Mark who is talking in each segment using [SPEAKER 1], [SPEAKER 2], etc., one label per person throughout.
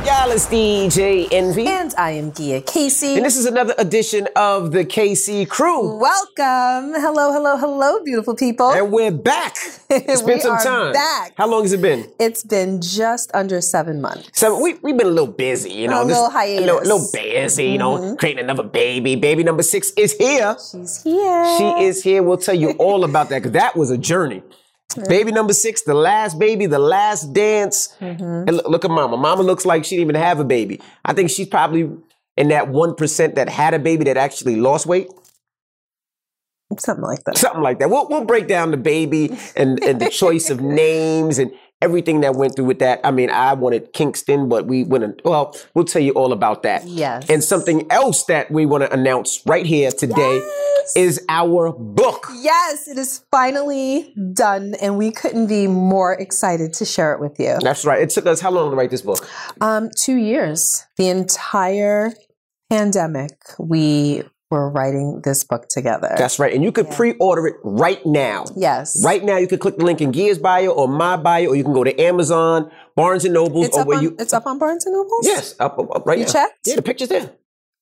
[SPEAKER 1] up, y'all? It's DJ Envy.
[SPEAKER 2] And I am Gia Casey.
[SPEAKER 1] And this is another edition of the Casey Crew.
[SPEAKER 2] Welcome. Hello, hello, hello, beautiful people.
[SPEAKER 1] And we're back. It's been some
[SPEAKER 2] are
[SPEAKER 1] time.
[SPEAKER 2] back.
[SPEAKER 1] How long has it been?
[SPEAKER 2] It's been just under seven months.
[SPEAKER 1] So we, we've been a little busy, you know.
[SPEAKER 2] A little hiatus.
[SPEAKER 1] A little, little busy, you know, mm-hmm. creating another baby. Baby number six is here.
[SPEAKER 2] She's here.
[SPEAKER 1] She is here. We'll tell you all about that because that was a journey. Baby number six, the last baby, the last dance. Mm-hmm. And look, look at mama. Mama looks like she didn't even have a baby. I think she's probably in that 1% that had a baby that actually lost weight.
[SPEAKER 2] Something like that.
[SPEAKER 1] Something like that. We'll, we'll break down the baby and, and the choice of names and everything that went through with that. I mean, I wanted Kingston, but we wouldn't. Well, we'll tell you all about that.
[SPEAKER 2] Yes.
[SPEAKER 1] And something else that we want to announce right here today
[SPEAKER 2] Yes.
[SPEAKER 1] is our book.
[SPEAKER 2] Yes, it is finally done, and we couldn't be more excited to share it with you.
[SPEAKER 1] That's right. It took us how long to write this book?
[SPEAKER 2] Um, two years. The entire pandemic, we were writing this book together.
[SPEAKER 1] That's right. And you could pre-order it right now.
[SPEAKER 2] yes.
[SPEAKER 1] Right now, you can click the link in Gia's bio or my bio, or you can go to Amazon, Barnes and Nobles,
[SPEAKER 2] It's
[SPEAKER 1] or
[SPEAKER 2] up,
[SPEAKER 1] where
[SPEAKER 2] on,
[SPEAKER 1] you.
[SPEAKER 2] it's up on Barnes and Nobles?
[SPEAKER 1] Yes, up, up, up right
[SPEAKER 2] You
[SPEAKER 1] now.
[SPEAKER 2] checked?
[SPEAKER 1] Yeah, the picture's there.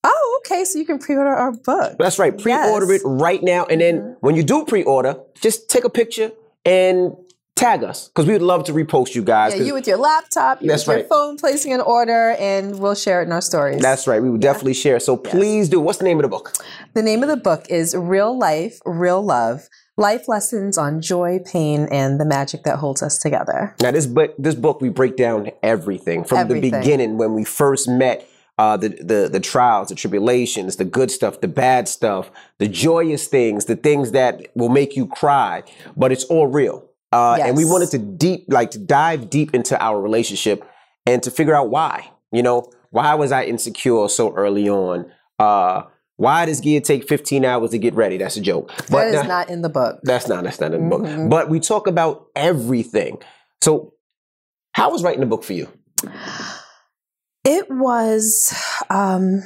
[SPEAKER 2] Oh, okay. So you can pre-order our book.
[SPEAKER 1] That's right. Pre-order
[SPEAKER 2] Yes. Mm-hmm.
[SPEAKER 1] it right now, and then when you do pre-order, just take a picture and tag us because we would love to repost you guys.
[SPEAKER 2] Yeah, you with your laptop, you
[SPEAKER 1] That's
[SPEAKER 2] with your phone, placing an order, and we'll share it in our stories.
[SPEAKER 1] that's right. We would definitely share. So please do. What's the name of the book?
[SPEAKER 2] the name of the book is Real Life, Real Love: Life Lessons on Joy, Pain, and the Magic That Holds Us Together.
[SPEAKER 1] Now, this book, this book, we break down everything from
[SPEAKER 2] Everything.
[SPEAKER 1] the beginning when we first met. Uh, the, the the trials, the tribulations, the good stuff, the bad stuff, the joyous things, the things that will make you cry, but it's all real. Uh, And we wanted to deep, like to dive deep into our relationship and to figure out why. You know, why was I insecure so early on? Uh, why does Gia take 15 hours to get ready? That's a joke.
[SPEAKER 2] that is
[SPEAKER 1] now-
[SPEAKER 2] not in the book.
[SPEAKER 1] that's not that's not in the
[SPEAKER 2] Mhm.
[SPEAKER 1] book. But we talk about everything. So, how was writing the book for you?
[SPEAKER 2] It was, um,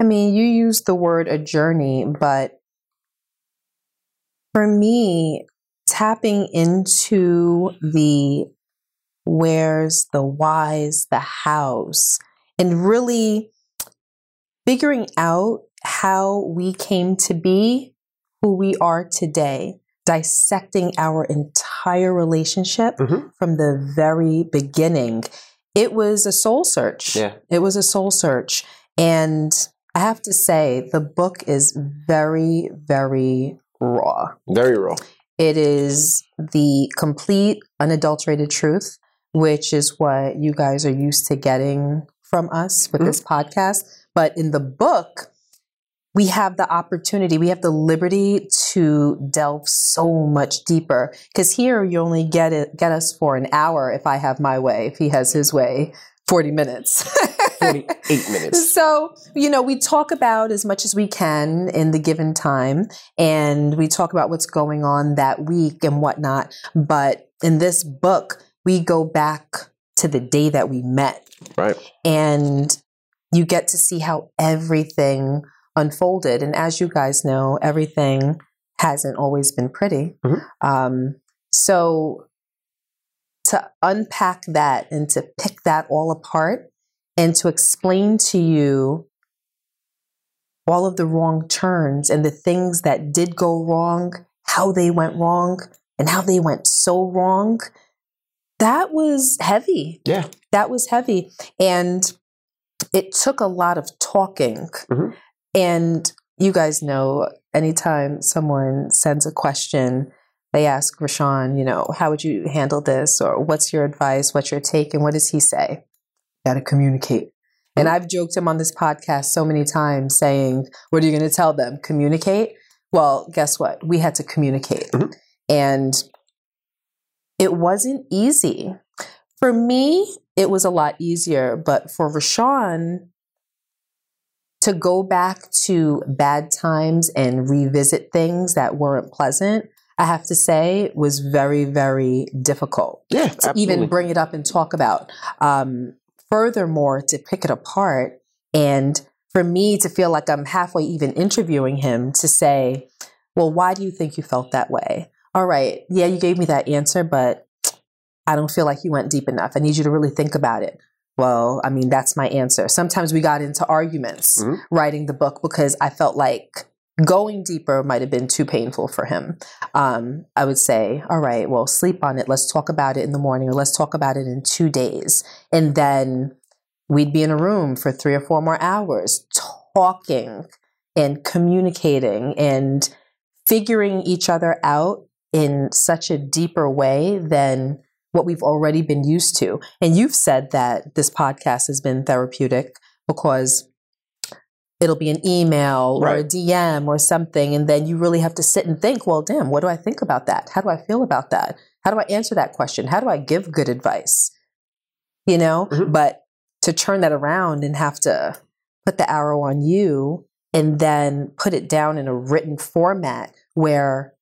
[SPEAKER 2] I mean, you used the word a journey, but for me, tapping into the where's, the whys, the hows, and really figuring out how we came to be who we are today, dissecting our entire relationship
[SPEAKER 1] Mhm.
[SPEAKER 2] from the very beginning. It was a soul search.
[SPEAKER 1] Yeah.
[SPEAKER 2] It was a soul search. And I have to say, the book is very, very raw.
[SPEAKER 1] Very raw.
[SPEAKER 2] It is the complete, unadulterated truth, which is what you guys are used to getting from us with
[SPEAKER 1] Mhm.
[SPEAKER 2] this podcast. But in the book, we have the opportunity, we have the liberty to delve so much deeper. Because here you only get it, get us for an hour if I have my way. If he has his way, forty minutes.
[SPEAKER 1] 48 minutes.
[SPEAKER 2] So, you know, we talk about as much as we can in the given time, and we talk about what's going on that week and whatnot. But in this book, we go back to the day that we met,
[SPEAKER 1] Right.
[SPEAKER 2] and you get to see how everything unfolded. And as you guys know, everything hasn't always been pretty.
[SPEAKER 1] Mhm.
[SPEAKER 2] Um, so, to unpack that and to pick that all apart and to explain to you all of the wrong turns and the things that did go wrong, how they went wrong, and how they went so wrong, that was heavy.
[SPEAKER 1] Yeah.
[SPEAKER 2] That was heavy. And it took a lot of talking.
[SPEAKER 1] Mhm.
[SPEAKER 2] And you guys know, anytime someone sends a question, they ask Rashaun, you know, how would you handle this? Or what's your advice? What's your take? And what does he say? Got to communicate. And I've joked him on this podcast so many times saying, What are you going to tell them? Communicate? Well, guess what? We had to communicate.
[SPEAKER 1] Mhm.
[SPEAKER 2] And it wasn't easy. For me, it was a lot easier. But for Rashaun, to go back to bad times and revisit things that weren't pleasant, I have to say, was very, very difficult
[SPEAKER 1] Yeah.
[SPEAKER 2] to
[SPEAKER 1] absolutely.
[SPEAKER 2] even bring it up and talk about. Um, furthermore, to pick it apart and for me to feel like I'm halfway even interviewing him to say, well, why do you think you felt that way? All right, yeah, you gave me that answer, but I don't feel like you went deep enough. I need you to really think about it. well, I mean, that's my answer. Sometimes we got into arguments
[SPEAKER 1] Mhm.
[SPEAKER 2] writing the book because I felt like going deeper might have been too painful for him. Um, I would say, all right, well, sleep on it. Let's talk about it in the morning or let's talk about it in two days. And then we'd be in a room for three or four more hours talking and communicating and figuring each other out in such a deeper way than what we've already been used to. And you've said that this podcast has been therapeutic because it'll be an email or a DM or something. And then you really have to sit and think, well, damn, what do I think about that? How do I feel about that? How do I answer that question? How do I give good advice? You know,
[SPEAKER 1] Mhm.
[SPEAKER 2] but to turn that around and have to put the arrow on you and then put it down in a written format where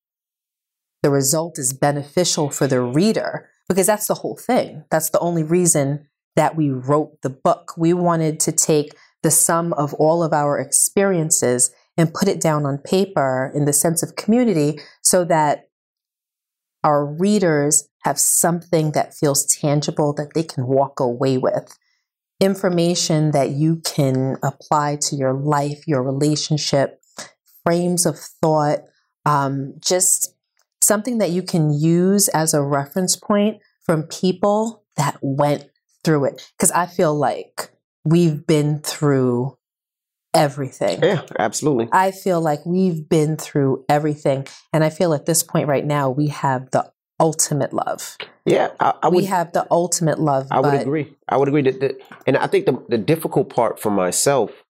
[SPEAKER 2] the result is beneficial for the reader because that's the whole thing. That's the only reason that we wrote the book. We wanted to take the sum of all of our experiences and put it down on paper in the sense of community so that our readers have something that feels tangible that they can walk away with. Information that you can apply to your life, your relationship, frames of thought, um, just something that you can use as a reference point from people that went through it. Because I feel like we've been through everything.
[SPEAKER 1] Yeah, absolutely.
[SPEAKER 2] I feel like we've been through everything. And I feel at this point right now, we have the ultimate love.
[SPEAKER 1] Yeah, I, I
[SPEAKER 2] we have the ultimate love.
[SPEAKER 1] I would agree. I would agree that, that and I think the the difficult part for myself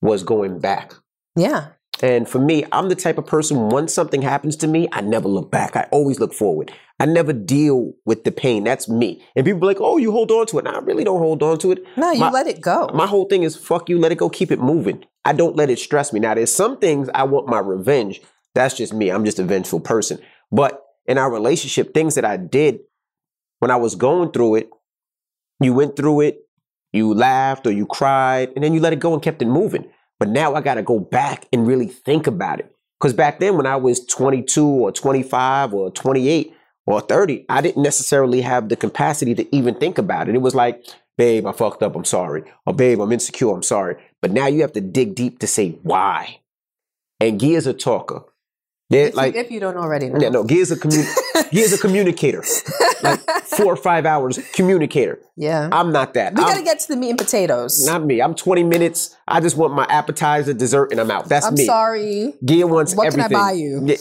[SPEAKER 1] was going back.
[SPEAKER 2] Yeah.
[SPEAKER 1] And for me, I'm the type of person, once something happens to me, I never look back. I always look forward. I never deal with the pain. That's me. And people be like, oh, you hold on to it. No, I really don't hold on to it.
[SPEAKER 2] No, you
[SPEAKER 1] My-
[SPEAKER 2] let it go.
[SPEAKER 1] My whole thing is fuck you, let it go, keep it moving. I don't let it stress me. Now, there's some things I want my revenge. That's just me. I'm just a vengeful person. But in our relationship, things that I did when I was going through it, you went through it, you laughed or you cried, and then you let it go and kept it moving. But now I got to go back and really think about it. Because back then, when I was 22 or 25 or 28 or 30, I didn't necessarily have the capacity to even think about it. It was like, babe, I fucked up, I'm sorry. Or babe, I'm insecure, I'm sorry. But now you have to dig deep to say why. And Guy is a talker. They're
[SPEAKER 2] if,
[SPEAKER 1] like,
[SPEAKER 2] you, if you don't already know.
[SPEAKER 1] yeah, no, is a, commu- is a communicator. Like four or five hours, communicator.
[SPEAKER 2] yeah.
[SPEAKER 1] I'm not that.
[SPEAKER 2] we got to get to the meat and potatoes.
[SPEAKER 1] not me. I'm 20 minutes. I just want my appetizer, dessert, and I'm out. That's
[SPEAKER 2] I'm
[SPEAKER 1] me.
[SPEAKER 2] sorry
[SPEAKER 1] Gia wants
[SPEAKER 2] What can I buy you?
[SPEAKER 1] Yeah,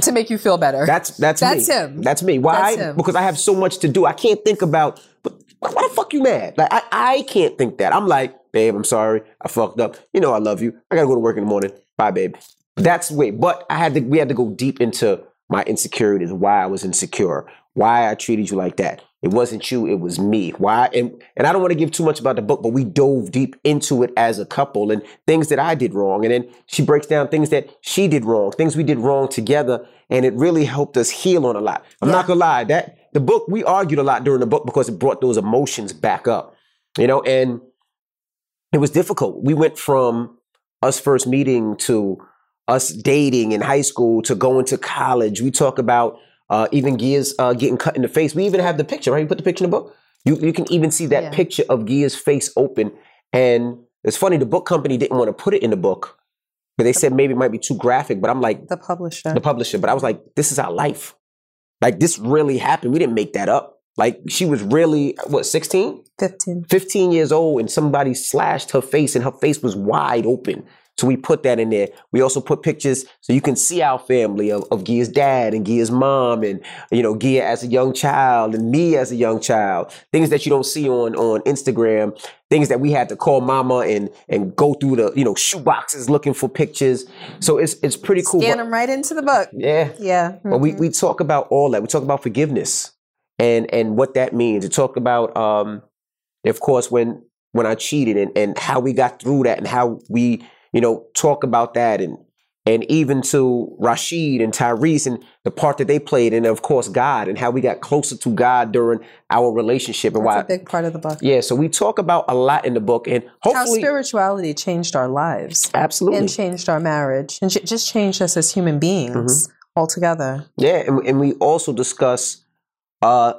[SPEAKER 2] to make you feel better.
[SPEAKER 1] that's that's
[SPEAKER 2] That's
[SPEAKER 1] me.
[SPEAKER 2] him.
[SPEAKER 1] That's me. Why?
[SPEAKER 2] That's him.
[SPEAKER 1] Because I have so much to do. I can't think about. But why the fuck you mad? Like I, I can't think that. I'm like, babe, I'm sorry. I fucked up. You know I love you. I gotta go to work in the morning. Bye, babe. That's the way. But I had to. We had to go deep into my insecurities. Why I was insecure. Why I treated you like that. It wasn't you. It was me. Why? And and I don't want to give too much about the book, but we dove deep into it as a couple and things that I did wrong. And then she breaks down things that she did wrong, things we did wrong together, and it really helped us heal on a lot. I'm not gonna lie. That the book we argued a lot during the book because it brought those emotions back up. You know, and it was difficult. We went from us first meeting to us dating in high school to going to college. We talk about uh, even Gia's uh, getting cut in the face. We even have the picture, right? You put the picture in the book. You you can even see that
[SPEAKER 2] Yeah.
[SPEAKER 1] picture of Gia's face open. And it's funny, the book company didn't want to put it in the book, but they said maybe it might be too graphic. But I'm like,
[SPEAKER 2] the publisher.
[SPEAKER 1] the publisher, but I was like, this is our life. Like this really happened. We didn't make that up. Like she was really what 16,
[SPEAKER 2] 15.
[SPEAKER 1] 15 years old, and somebody slashed her face, and her face was wide open. So we put that in there. We also put pictures so you can see our family of, of Gia's dad and Gia's mom, and you know Gia as a young child, and me as a young child. Things that you don't see on on Instagram. Things that we had to call mama and and go through the you know shoe boxes looking for pictures. So it's it's pretty cool.
[SPEAKER 2] Scan
[SPEAKER 1] but-
[SPEAKER 2] them right into the book.
[SPEAKER 1] yeah,
[SPEAKER 2] Yeah.
[SPEAKER 1] but we,
[SPEAKER 2] Mhm.
[SPEAKER 1] we talk about all that. We talk about forgiveness and and what that means. We talk about um of course when when I cheated and, and how we got through that and how we, you know, talk about that and and even to Rashid and Tyrese and the part that they played and of course God and how we got closer to God during our relationship and
[SPEAKER 2] That's
[SPEAKER 1] why
[SPEAKER 2] a big part of the book.
[SPEAKER 1] yeah, so we talk about a lot in the book and
[SPEAKER 2] How
[SPEAKER 1] hopefully
[SPEAKER 2] spirituality changed our lives
[SPEAKER 1] absolutely
[SPEAKER 2] and changed our marriage and just changed us as human beings
[SPEAKER 1] Mm-hmm.
[SPEAKER 2] altogether.
[SPEAKER 1] Yeah, and, and we also discuss uh,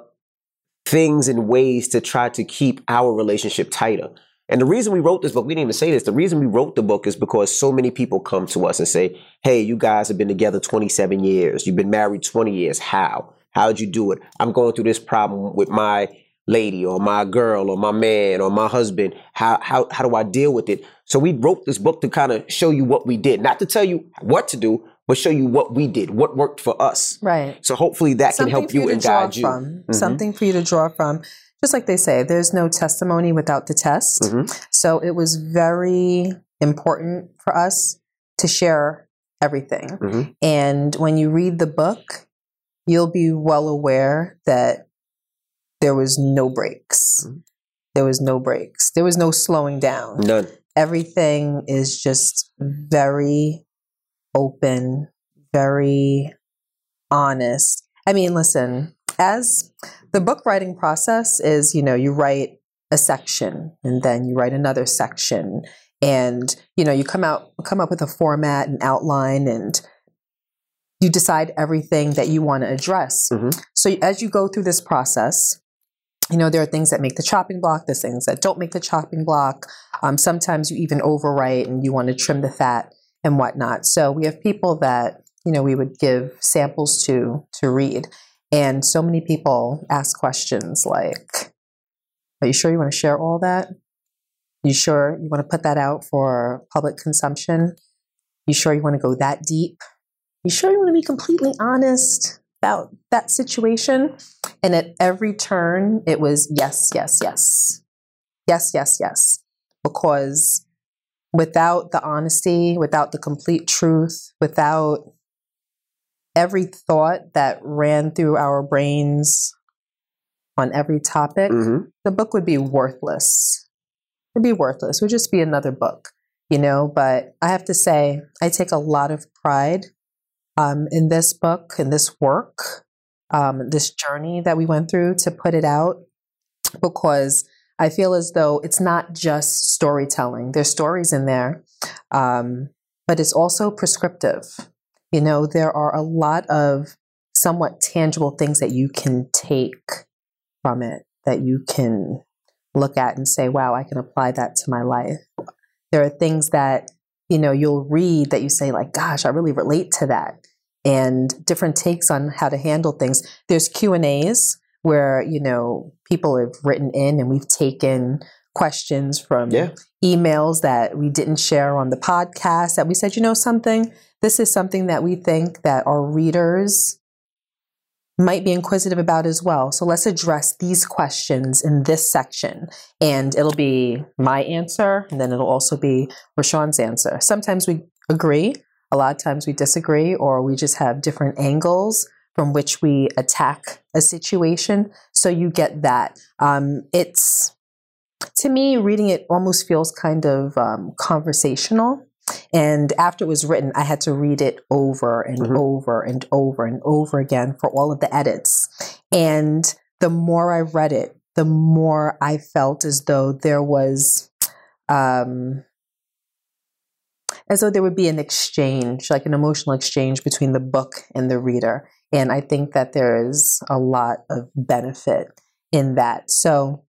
[SPEAKER 1] things and ways to try to keep our relationship tighter. And the reason we wrote this book, we didn't even say this. The reason we wrote the book is because so many people come to us and say, Hey, you guys have been together 27 years. You've been married 20 years. How? How'd you do it? I'm going through this problem with my lady or my girl or my man or my husband. How, how, how do I deal with it? So we wrote this book to kind of show you what we did, not to tell you what to do, but show you what we did, what worked for us.
[SPEAKER 2] Right.
[SPEAKER 1] So hopefully that
[SPEAKER 2] Something
[SPEAKER 1] can help you and guide you.
[SPEAKER 2] From.
[SPEAKER 1] Mhm.
[SPEAKER 2] Something for you to draw from. Just like they say, there's no testimony without the test.
[SPEAKER 1] Mhm.
[SPEAKER 2] So it was very important for us to share everything.
[SPEAKER 1] Mhm.
[SPEAKER 2] And when you read the book, you'll be well aware that there was no breaks.
[SPEAKER 1] Mhm.
[SPEAKER 2] There was no breaks. There was no slowing down.
[SPEAKER 1] None.
[SPEAKER 2] Everything is just very open, very honest. I mean, listen, as the book writing process is, you know, you write a section and then you write another section and you know, you come out come up with a format and outline and you decide everything that you want to address.
[SPEAKER 1] Mhm.
[SPEAKER 2] So as you go through this process, you know, there are things that make the chopping block, there's things that don't make the chopping block. Um, sometimes you even overwrite and you want to trim the fat and whatnot. So we have people that, you know, we would give samples to to read. And so many people ask questions like, Are you sure you want to share all that? You sure you want to put that out for public consumption? You sure you want to go that deep? You sure you want to be completely honest about that situation? And at every turn, it was yes, yes, yes. Yes, yes, yes. Because without the honesty, without the complete truth, without every thought that ran through our brains on every topic,
[SPEAKER 1] Mhm.
[SPEAKER 2] the book would be worthless. It'd be worthless. It would just be another book, you know. But I have to say, I take a lot of pride um, in this book, in this work, um, this journey that we went through to put it out, because I feel as though it's not just storytelling. There's stories in there, um, but it's also prescriptive. You know, there are a lot of somewhat tangible things that you can take from it that you can look at and say, wow, I can apply that to my life. There are things that, you know, you'll read that you say, like, gosh, I really relate to that. And different takes on how to handle things. There's Q and A's where, you know, people have written in and we've taken questions from
[SPEAKER 1] Yeah.
[SPEAKER 2] emails that we didn't share on the podcast that we said, you know, something, this is something that we think that our readers might be inquisitive about as well. So let's address these questions in this section. And it'll be my answer, and then it'll also be Rashaun's answer. Sometimes we agree, a lot of times we disagree, or we just have different angles from which we attack a situation. So you get that. Um, it's, to me, reading it almost feels kind of um, conversational. And after it was written, I had to read it over and
[SPEAKER 1] Mhm.
[SPEAKER 2] over and over and over again for all of the edits. And the more I read it, the more I felt as though there was, um, as though there would be an exchange, like an emotional exchange between the book and the reader. And I think that there is a lot of benefit in that. So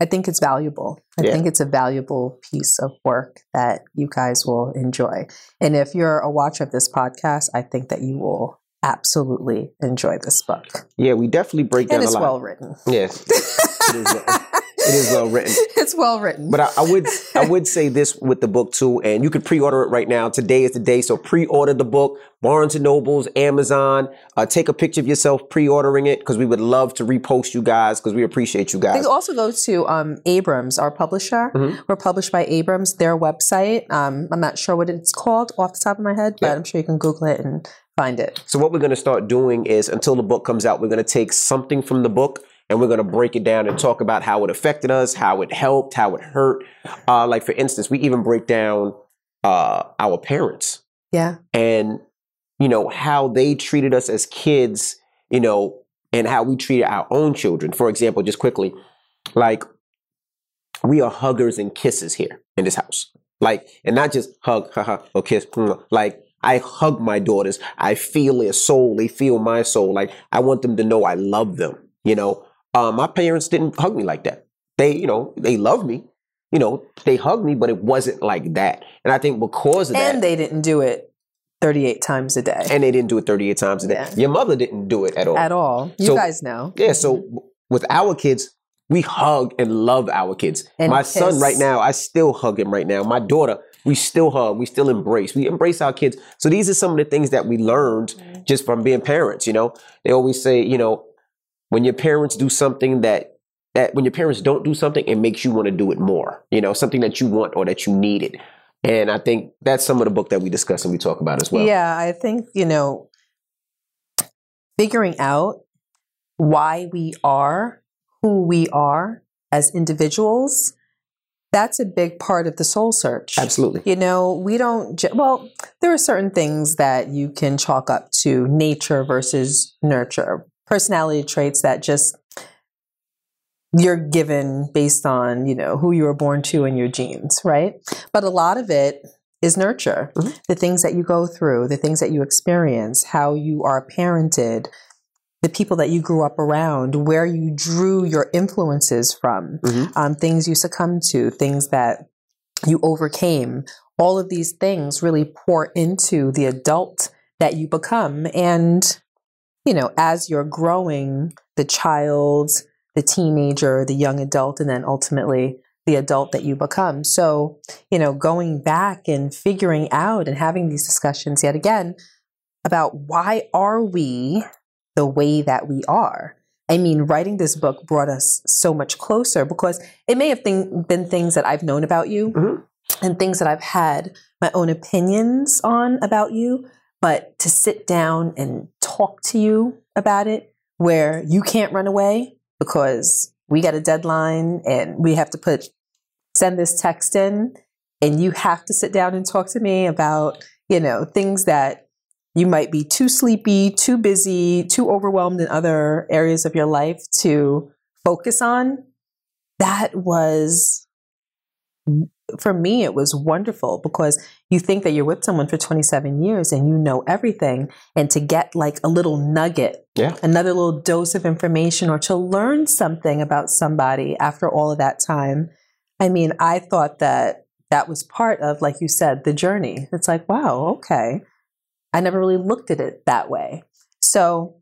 [SPEAKER 2] I think it's valuable. I
[SPEAKER 1] Yeah.
[SPEAKER 2] think it's a valuable piece of work that you guys will enjoy. And if you're a watcher of this podcast, I think that you will absolutely enjoy this book.
[SPEAKER 1] Yeah, we definitely break down
[SPEAKER 2] And it's well written.
[SPEAKER 1] Yes, it is, well written.
[SPEAKER 2] it's well written.
[SPEAKER 1] But I, I would I would say this with the book too, and you can pre-order it right now. Today is the day, so pre-order the book. Barnes and Nobles, Amazon. Uh, take a picture of yourself pre-ordering it because we would love to repost you guys because we appreciate you
[SPEAKER 2] They
[SPEAKER 1] guys.
[SPEAKER 2] also go to um, Abrams, our publisher.
[SPEAKER 1] Mhm.
[SPEAKER 2] We're published by Abrams, their website. Um, I'm not sure what it's called off the top of my head, but
[SPEAKER 1] Yeah.
[SPEAKER 2] I'm sure you can Google it and find it.
[SPEAKER 1] So what we're going to start doing is until the book comes out, we're going to take something from the book and we're going to break it down and talk about how it affected us, how it helped, how it hurt. Uh, like for instance, we even break down uh, our parents.
[SPEAKER 2] Yeah.
[SPEAKER 1] and you know how they treated us as kids you know and how we treated our own children for example just quickly like we are huggers and kisses here in this house like and not just hug haha or kiss mm, like i hug my daughters i feel their soul they feel my soul like i want them to know i love them you know Uh, my parents didn't hug me like that. They, you know, they love me. You know, they hugged me, but it wasn't like that. And I think because of
[SPEAKER 2] And
[SPEAKER 1] that, and
[SPEAKER 2] they didn't do it 38 times a day
[SPEAKER 1] and they didn't do it 38 times a day.
[SPEAKER 2] Yeah.
[SPEAKER 1] Your mother didn't do it at all.
[SPEAKER 2] at all. You
[SPEAKER 1] So-
[SPEAKER 2] guys know.
[SPEAKER 1] Yeah, so with our kids, we hug and love our kids.
[SPEAKER 2] And
[SPEAKER 1] My son right now, I still hug him right now. My daughter, we still hug, we still embrace. We embrace our kids. So these are some of the things that we learned
[SPEAKER 2] Mm-hmm.
[SPEAKER 1] just from being parents, you know. They always say, you know, when your parents do something that that when your parents don't do something, it makes you want to do it more. You know, something that you want or that you needed. And I think that's some of the book that we discuss and we talk about as well.
[SPEAKER 2] Yeah, I think, you know, figuring out why we are who we are as individuals, that's a big part of the soul search.
[SPEAKER 1] Absolutely.
[SPEAKER 2] You know, we don't, ju- well, there are certain things that you can chalk up to nature versus nurture, personality traits that just you're given based on, you know, who you were born to and your genes, right? But a lot of it is nurture.
[SPEAKER 1] Mhm.
[SPEAKER 2] The things that you go through, the things that you experience, how you are parented, the people that you grew up around, where you drew your influences from,
[SPEAKER 1] Mhm.
[SPEAKER 2] um, things you succumbed to, things that you overcame. All of these things really pour into the adult that you become. And, you know, as you're growing, the child, the teenager, the young adult, and then ultimately the adult that you become. So, you know, going back and figuring out and having these discussions yet again about why are we the way that we are? I mean, writing this book brought us so much closer because it may have thing, been things that I've known about you
[SPEAKER 1] Mhm.
[SPEAKER 2] and things that I've had my own opinions on about you, but to sit down and talk to you about it where you can't run away because we got a deadline and we have to put send this text in and you have to sit down and talk to me about, you know, things that you might be too sleepy, too busy, too overwhelmed in other areas of your life to focus on. That was for me it was wonderful because you think that you're with someone for 27 years and you know everything and to get like a little nugget
[SPEAKER 1] Yeah.
[SPEAKER 2] another little dose of information or to learn something about somebody after all of that time i mean i thought that that was part of like you said the journey it's like wow okay i never really looked at it that way so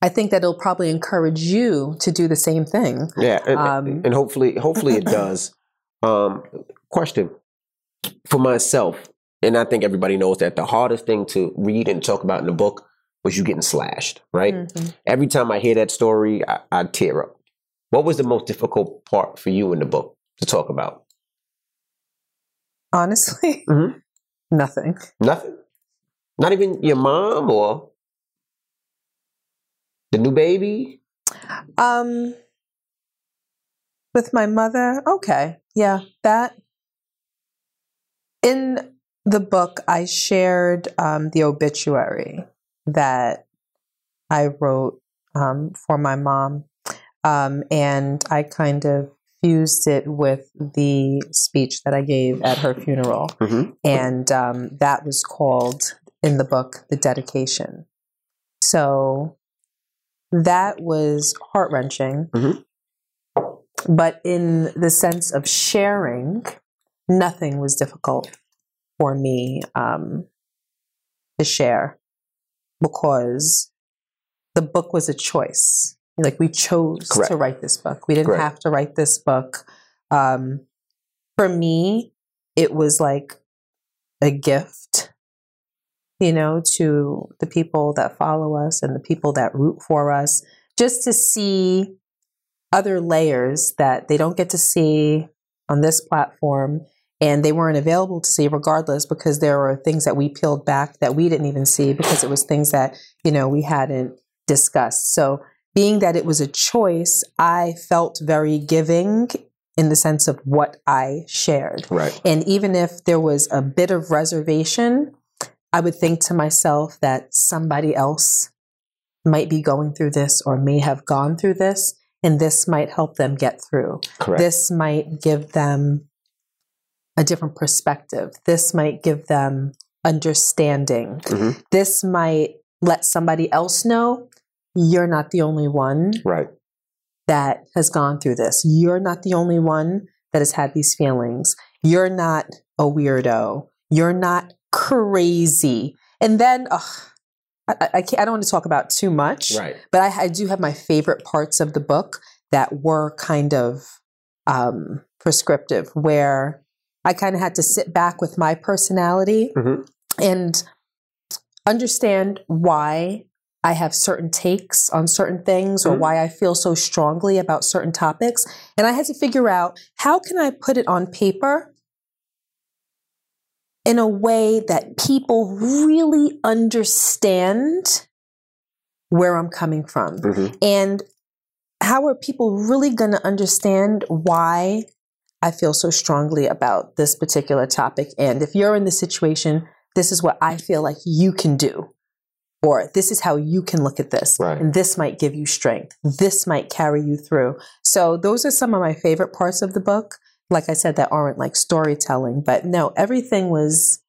[SPEAKER 2] i think that it'll probably encourage you to do the same thing
[SPEAKER 1] Yeah, and,
[SPEAKER 2] Um,
[SPEAKER 1] and hopefully, hopefully it does. Um, question for myself, and I think everybody knows that the hardest thing to read and talk about in the book was you getting slashed. Right.
[SPEAKER 2] Mhm.
[SPEAKER 1] Every time I hear that story, I, I tear up. What was the most difficult part for you in the book to talk about?
[SPEAKER 2] honestly
[SPEAKER 1] Mhm.
[SPEAKER 2] nothing
[SPEAKER 1] Nothing. Not even your mom or the new baby.
[SPEAKER 2] Um, with my mother, okay, yeah, that. In the book, I shared um, the obituary that I wrote um, for my mom, um, and I kind of fused it with the speech that I gave at her funeral,
[SPEAKER 1] Mm-hmm.
[SPEAKER 2] and um, that was called in the book the dedication. So that was heart wrenching.
[SPEAKER 1] Mhm.
[SPEAKER 2] But in the sense of sharing, nothing was difficult for me um, to share because the book was a choice. Like we chose
[SPEAKER 1] Correct.
[SPEAKER 2] to write this book. We didn't
[SPEAKER 1] Correct.
[SPEAKER 2] have to write this book. Um, for me, it was like a gift, you know, to the people that follow us and the people that root for us, just to see other layers that they don't get to see on this platform and they weren't available to see regardless because there were things that we peeled back that we didn't even see because it was things that you know we hadn't discussed so being that it was a choice i felt very giving in the sense of what i shared
[SPEAKER 1] Right.
[SPEAKER 2] and even if there was a bit of reservation, I would think to myself that somebody else might be going through this or may have gone through this, and this might help them get through.
[SPEAKER 1] Correct.
[SPEAKER 2] This might give them a different perspective. This might give them understanding.
[SPEAKER 1] Mhm.
[SPEAKER 2] This might let somebody else know you're not the only one
[SPEAKER 1] Right.
[SPEAKER 2] that has gone through this. You're not the only one that has had these feelings. You're not a weirdo. You're not crazy. And then, ugh, I, I, I don't want to talk about too much,
[SPEAKER 1] Right.
[SPEAKER 2] but I, I do have my favorite parts of the book that were kind of um, prescriptive, where I kind of had to sit back with my personality
[SPEAKER 1] Mhm.
[SPEAKER 2] and understand why I have certain takes on certain things or
[SPEAKER 1] Mhm.
[SPEAKER 2] why I feel so strongly about certain topics. And I had to figure out how can I put it on paper in a way that people really understand where I'm coming from.
[SPEAKER 1] Mhm.
[SPEAKER 2] And how are people really going to understand why I feel so strongly about this particular topic? And if you're in this situation, this is what I feel like you can do. Or this is how you can look at this.
[SPEAKER 1] Right.
[SPEAKER 2] And this might give you strength. This might carry you through. So, those are some of my favorite parts of the book. Like I said, that aren't like storytelling, but no, everything was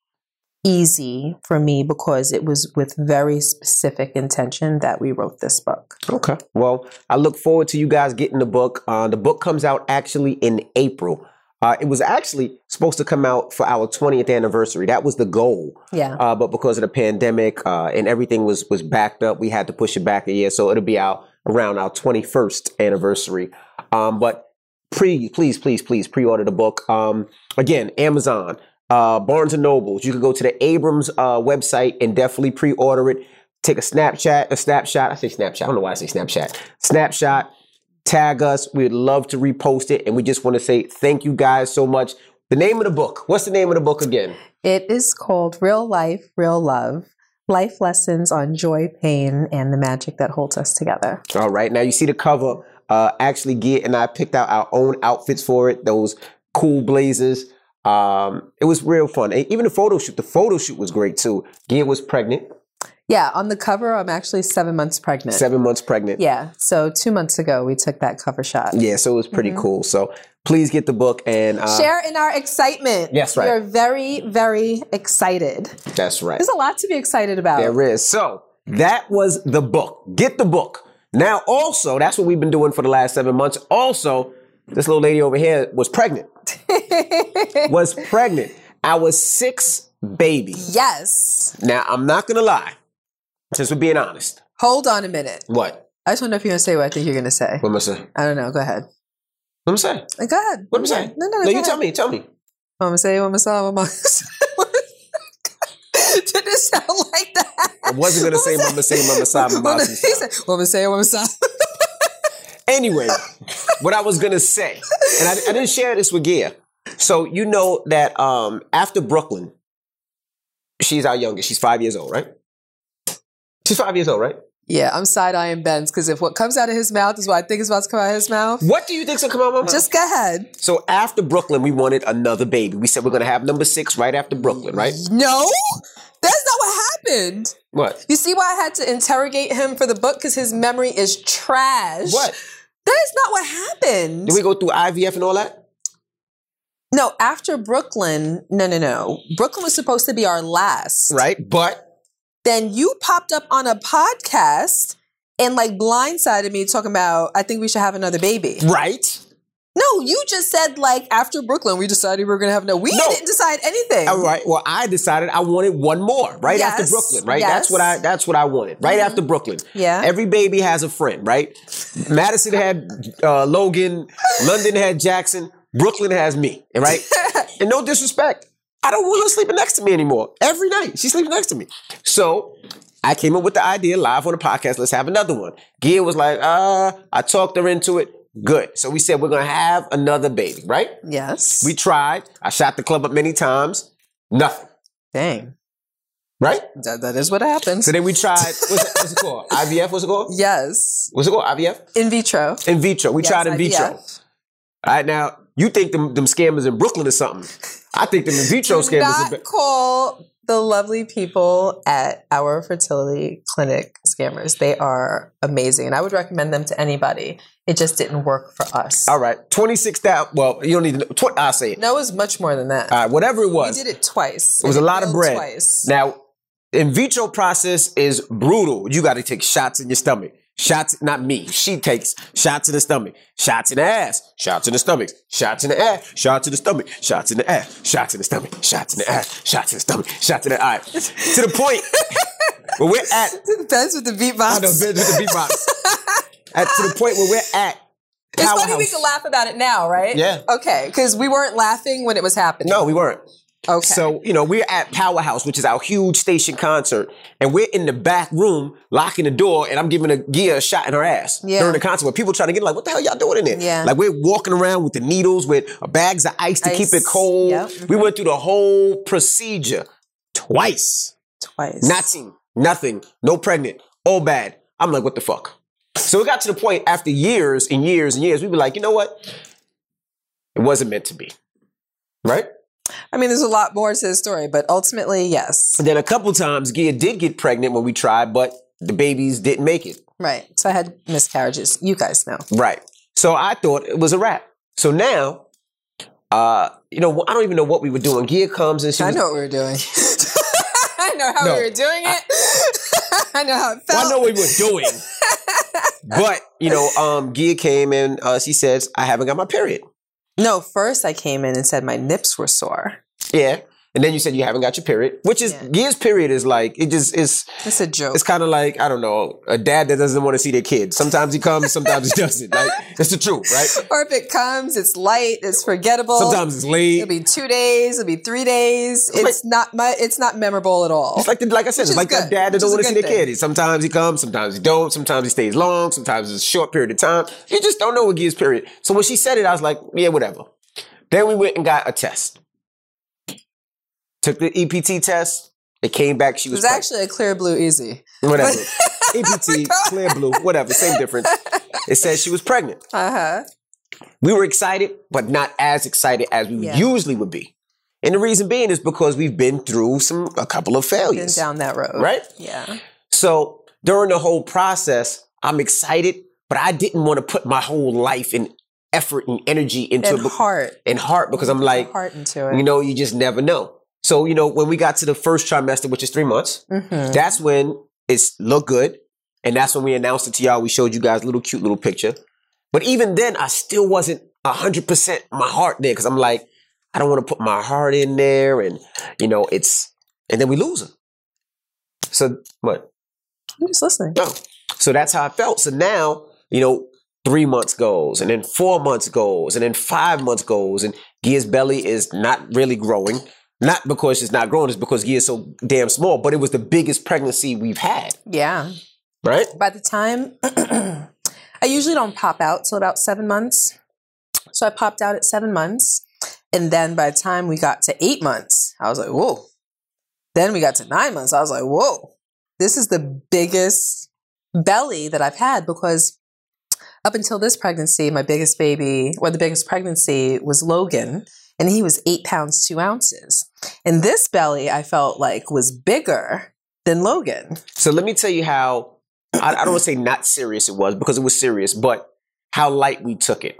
[SPEAKER 2] easy for me because it was with very specific intention that we wrote this book.
[SPEAKER 1] Okay. Well, I look forward to you guys getting the book. Uh, the book comes out actually in April. Uh, it was actually supposed to come out for our 20th anniversary. That was the goal.
[SPEAKER 2] Yeah.
[SPEAKER 1] Uh, but because of the pandemic uh, and everything was was backed up, we had to push it back a year. So it'll be out around our 21st anniversary. Um, but pre, please, please, please pre-order the book. Um, again, Amazon, uh, Barnes and Nobles. You can go to the Abrams uh, website and definitely pre-order it. Take a Snapchat, a snapshot. I say Snapchat. I don't know why I say Snapchat. Snapshot. Tag us. We'd love to repost it, and we just want to say thank you guys so much. The name of the book. What's the name of the book again?
[SPEAKER 2] It is called Real Life, Real Love Life Lessons on Joy, Pain, and the Magic That Holds Us Together.
[SPEAKER 1] All right. Now you see the cover. Uh, actually, Gia and I picked out our own outfits for it. Those cool blazers. Um, it was real fun. And even the photo shoot. The photo shoot was great too. Gia was pregnant,
[SPEAKER 2] Yeah, on the cover, I'm actually seven months pregnant.
[SPEAKER 1] seven months pregnant.
[SPEAKER 2] Yeah, so two months ago, we took that cover shot.
[SPEAKER 1] Yeah. So it was pretty
[SPEAKER 2] Mhm.
[SPEAKER 1] cool. So please get the book and uh,
[SPEAKER 2] Share in our excitement.
[SPEAKER 1] Yes, right.
[SPEAKER 2] We're very, very excited.
[SPEAKER 1] That's right.
[SPEAKER 2] There's a lot to be excited about.
[SPEAKER 1] There is. So that was the book. Get the book. Now, also, that's what we've been doing for the last seven months. Also, this little lady over here was pregnant. was pregnant. Our sixth baby.
[SPEAKER 2] yes.
[SPEAKER 1] Now, I'm not gonna lie, since we're being honest.
[SPEAKER 2] Hold on a minute.
[SPEAKER 1] What?
[SPEAKER 2] I just want to know if you're going to say what I think you're going to say.
[SPEAKER 1] What am I saying?
[SPEAKER 2] I don't know. Go ahead.
[SPEAKER 1] What am I saying?
[SPEAKER 2] Go ahead.
[SPEAKER 1] What am I saying?
[SPEAKER 2] No, no, no.
[SPEAKER 1] No, you tell me. Tell me.
[SPEAKER 2] Mama say, Mama saw, Mama. Did it sound like that?
[SPEAKER 1] I wasn't gonna say Mama say, Mama saw, Mama
[SPEAKER 2] he said, Mama say, Mama saw.
[SPEAKER 1] Anyway, what I was gonna say, and I, I didn't share this with Gia. So you know that um, after Brooklyn, she's our youngest. She's five years old, right? She's five years old, right?
[SPEAKER 2] Yeah, I'm side eyeing Ben's because if what comes out of his mouth is what I think is about to come out of his mouth,
[SPEAKER 1] What do you think's gonna come out of my mouth?
[SPEAKER 2] just go ahead.
[SPEAKER 1] so after Brooklyn, we wanted another baby. We said we're gonna have number six right after Brooklyn, right?
[SPEAKER 2] No, that's not what happened.
[SPEAKER 1] What?
[SPEAKER 2] You see why I had to interrogate him for the book because his memory is trash.
[SPEAKER 1] What?
[SPEAKER 2] That is not what happened.
[SPEAKER 1] Did we go through IVF and all that?
[SPEAKER 2] no, after Brooklyn, no, no, no. Brooklyn was supposed to be our last.
[SPEAKER 1] Right, but
[SPEAKER 2] Then you popped up on a podcast and like blindsided me talking about, I think we should have another baby.
[SPEAKER 1] right.
[SPEAKER 2] No, you just said like after Brooklyn, we decided we were going to have no. We
[SPEAKER 1] No.
[SPEAKER 2] didn't decide anything.
[SPEAKER 1] All right. Well, I decided I wanted one more right after Brooklyn. Right. That's what I. That's what I wanted. Right
[SPEAKER 2] Mhm.
[SPEAKER 1] after Brooklyn.
[SPEAKER 2] Yeah.
[SPEAKER 1] Every baby has a friend. Right. Madison had uh, Logan. London had Jackson. Brooklyn has me. Right. and no disrespect, I don't want her sleeping next to me anymore. Every night she's sleeping next to me. So. I came up with the idea live on the podcast. Let's have another one. Gia was like, uh, I talked her into it. Good. So we said we're gonna have another baby, right?
[SPEAKER 2] yes.
[SPEAKER 1] We tried. I shot the club up many times. Nothing.
[SPEAKER 2] Dang.
[SPEAKER 1] Right?
[SPEAKER 2] That, that is what happens.
[SPEAKER 1] So then we tried. What's it, what's it called? IVF. What's it called?
[SPEAKER 2] yes.
[SPEAKER 1] What's it called? IVF.
[SPEAKER 2] In vitro.
[SPEAKER 1] In vitro. We
[SPEAKER 2] Yes,
[SPEAKER 1] tried in vitro.
[SPEAKER 2] IVF.
[SPEAKER 1] All right. Now you think them them scammers in Brooklyn or something? I think them in vitro
[SPEAKER 2] Do
[SPEAKER 1] scammers.
[SPEAKER 2] not
[SPEAKER 1] Are,
[SPEAKER 2] call the lovely people at our fertility clinic scammers. They are amazing, and I would recommend them to anybody. It just didn't work for us.
[SPEAKER 1] all right. Twenty six thousand. Well, you don't need to. Know, tw- I'll say it.
[SPEAKER 2] No, it was much more than that.
[SPEAKER 1] All right. Whatever it was.
[SPEAKER 2] we did it twice.
[SPEAKER 1] It was a lot of bread.
[SPEAKER 2] Twice.
[SPEAKER 1] Now, in vitro process is brutal. You got to take shots in your stomach. Shots, not me. She takes shots in the stomach, shots in the ass, shots in the stomach, shots in the ass, shots in the stomach, shots in the ass, shots in the stomach, shots in the ass, shots in the stomach, shots in the eye. To the point where we're at.
[SPEAKER 2] Depends with the beatbox.
[SPEAKER 1] I know, with the beatbox. at, to the point where we're at.
[SPEAKER 2] It's funny we can laugh about it now, right?
[SPEAKER 1] Yeah.
[SPEAKER 2] Okay, because we weren't laughing when it was happening.
[SPEAKER 1] No, we weren't.
[SPEAKER 2] Okay.
[SPEAKER 1] So, you know, we're at Powerhouse, which is our huge station concert, and we're in the back room locking the door, and I'm giving a Gia a shot in her ass
[SPEAKER 2] Yeah.
[SPEAKER 1] during the concert where people trying to get like, what the hell y'all doing in there?
[SPEAKER 2] Yeah.
[SPEAKER 1] Like we're walking around with the needles with bags of ice to keep it cold.
[SPEAKER 2] Yep.
[SPEAKER 1] We mm-hmm. went through the whole procedure twice.
[SPEAKER 2] Twice.
[SPEAKER 1] Nothing, nothing, no pregnant, all bad. I'm like, what the fuck? So it got to the point after years and years and years, we were like, you know what? It wasn't meant to be. Right?
[SPEAKER 2] I mean, there's a lot more to the story, but ultimately, yes.
[SPEAKER 1] And then a couple times, Gia did get pregnant when we tried, but the babies didn't make it.
[SPEAKER 2] Right. So I had miscarriages. You guys know.
[SPEAKER 1] Right. So I thought it was a wrap. So now, uh, you know, I don't even know what we were doing. Gia comes and she
[SPEAKER 2] I
[SPEAKER 1] was,
[SPEAKER 2] know what we were doing. I know how
[SPEAKER 1] No,
[SPEAKER 2] we were doing it. I know how it felt.
[SPEAKER 1] Well, I know what we were doing. but, you know, um, Gia came and uh, she says, I haven't got my period.
[SPEAKER 2] No, first I came in and said my nips were sore.
[SPEAKER 1] Yeah. And then you said you haven't got your period, which is
[SPEAKER 2] Yeah.
[SPEAKER 1] Gia's period is like it just is.
[SPEAKER 2] It's a joke.
[SPEAKER 1] It's kind of like I don't know a dad that doesn't want to see their kid. Sometimes he comes, sometimes he doesn't. Like that's the truth, right?
[SPEAKER 2] or if it comes, it's light, it's forgettable.
[SPEAKER 1] Sometimes it's late.
[SPEAKER 2] it'll be two days, it'll be three days. It's not my, it's not memorable at all.
[SPEAKER 1] It's like the, like I said,
[SPEAKER 2] Which
[SPEAKER 1] it's like that
[SPEAKER 2] good,
[SPEAKER 1] dad that don't want to see
[SPEAKER 2] good
[SPEAKER 1] their
[SPEAKER 2] thing.
[SPEAKER 1] kid. Sometimes he comes, sometimes he don't. Sometimes he stays long. Sometimes it's a short period of time. You just don't know what Gia's period. So when she said it, I was like, yeah, whatever. Then we went and got a test. Took the EPT test. It came back. She
[SPEAKER 2] it
[SPEAKER 1] was,
[SPEAKER 2] was actually a clear blue easy.
[SPEAKER 1] whatever. EPT, clear blue, whatever, same difference. It said she was pregnant.
[SPEAKER 2] Uh huh.
[SPEAKER 1] We were excited, but not as excited as we
[SPEAKER 2] Yeah.
[SPEAKER 1] usually would be. And the reason being is because we've been through some a couple of
[SPEAKER 2] Been
[SPEAKER 1] failures.
[SPEAKER 2] down that road.
[SPEAKER 1] Right?
[SPEAKER 2] Yeah.
[SPEAKER 1] So during the whole process, I'm excited, but I didn't want to put my whole life and effort and energy into
[SPEAKER 2] And
[SPEAKER 1] it be-
[SPEAKER 2] heart.
[SPEAKER 1] and heart because I'm like,
[SPEAKER 2] heart into it.
[SPEAKER 1] you know, you just never know. So, you know, when we got to the first trimester, which is three months,
[SPEAKER 2] Mhm.
[SPEAKER 1] that's when it's looked good. And that's when we announced it to y'all. We showed you guys a little cute little picture. But even then, I still wasn't 100% my heart there because I'm like, I don't want to put my heart in there. And, you know, it's, and then we lose her. So, what?
[SPEAKER 2] I'm just listening.
[SPEAKER 1] No. So that's how I felt. So now, you know, three months goes, and then four months goes, and then five months goes, and Gia's belly is not really growing. Not because it's not growing, it's because Gia is so damn small, but it was the biggest pregnancy we've had,
[SPEAKER 2] Yeah.
[SPEAKER 1] right?
[SPEAKER 2] By the time I usually don't pop out till about seven months. So I popped out at seven months. And then by the time we got to eight months, I was like, whoa. Then we got to nine months. I was like, whoa, this is the biggest belly that I've had because up until this pregnancy, my biggest baby, or the biggest pregnancy was Logan, and he was eight pounds, two ounces. And this belly I felt like was bigger than Logan.
[SPEAKER 1] So let me tell you how, I, I don't want to say not serious it was because it was serious, but how light we took it.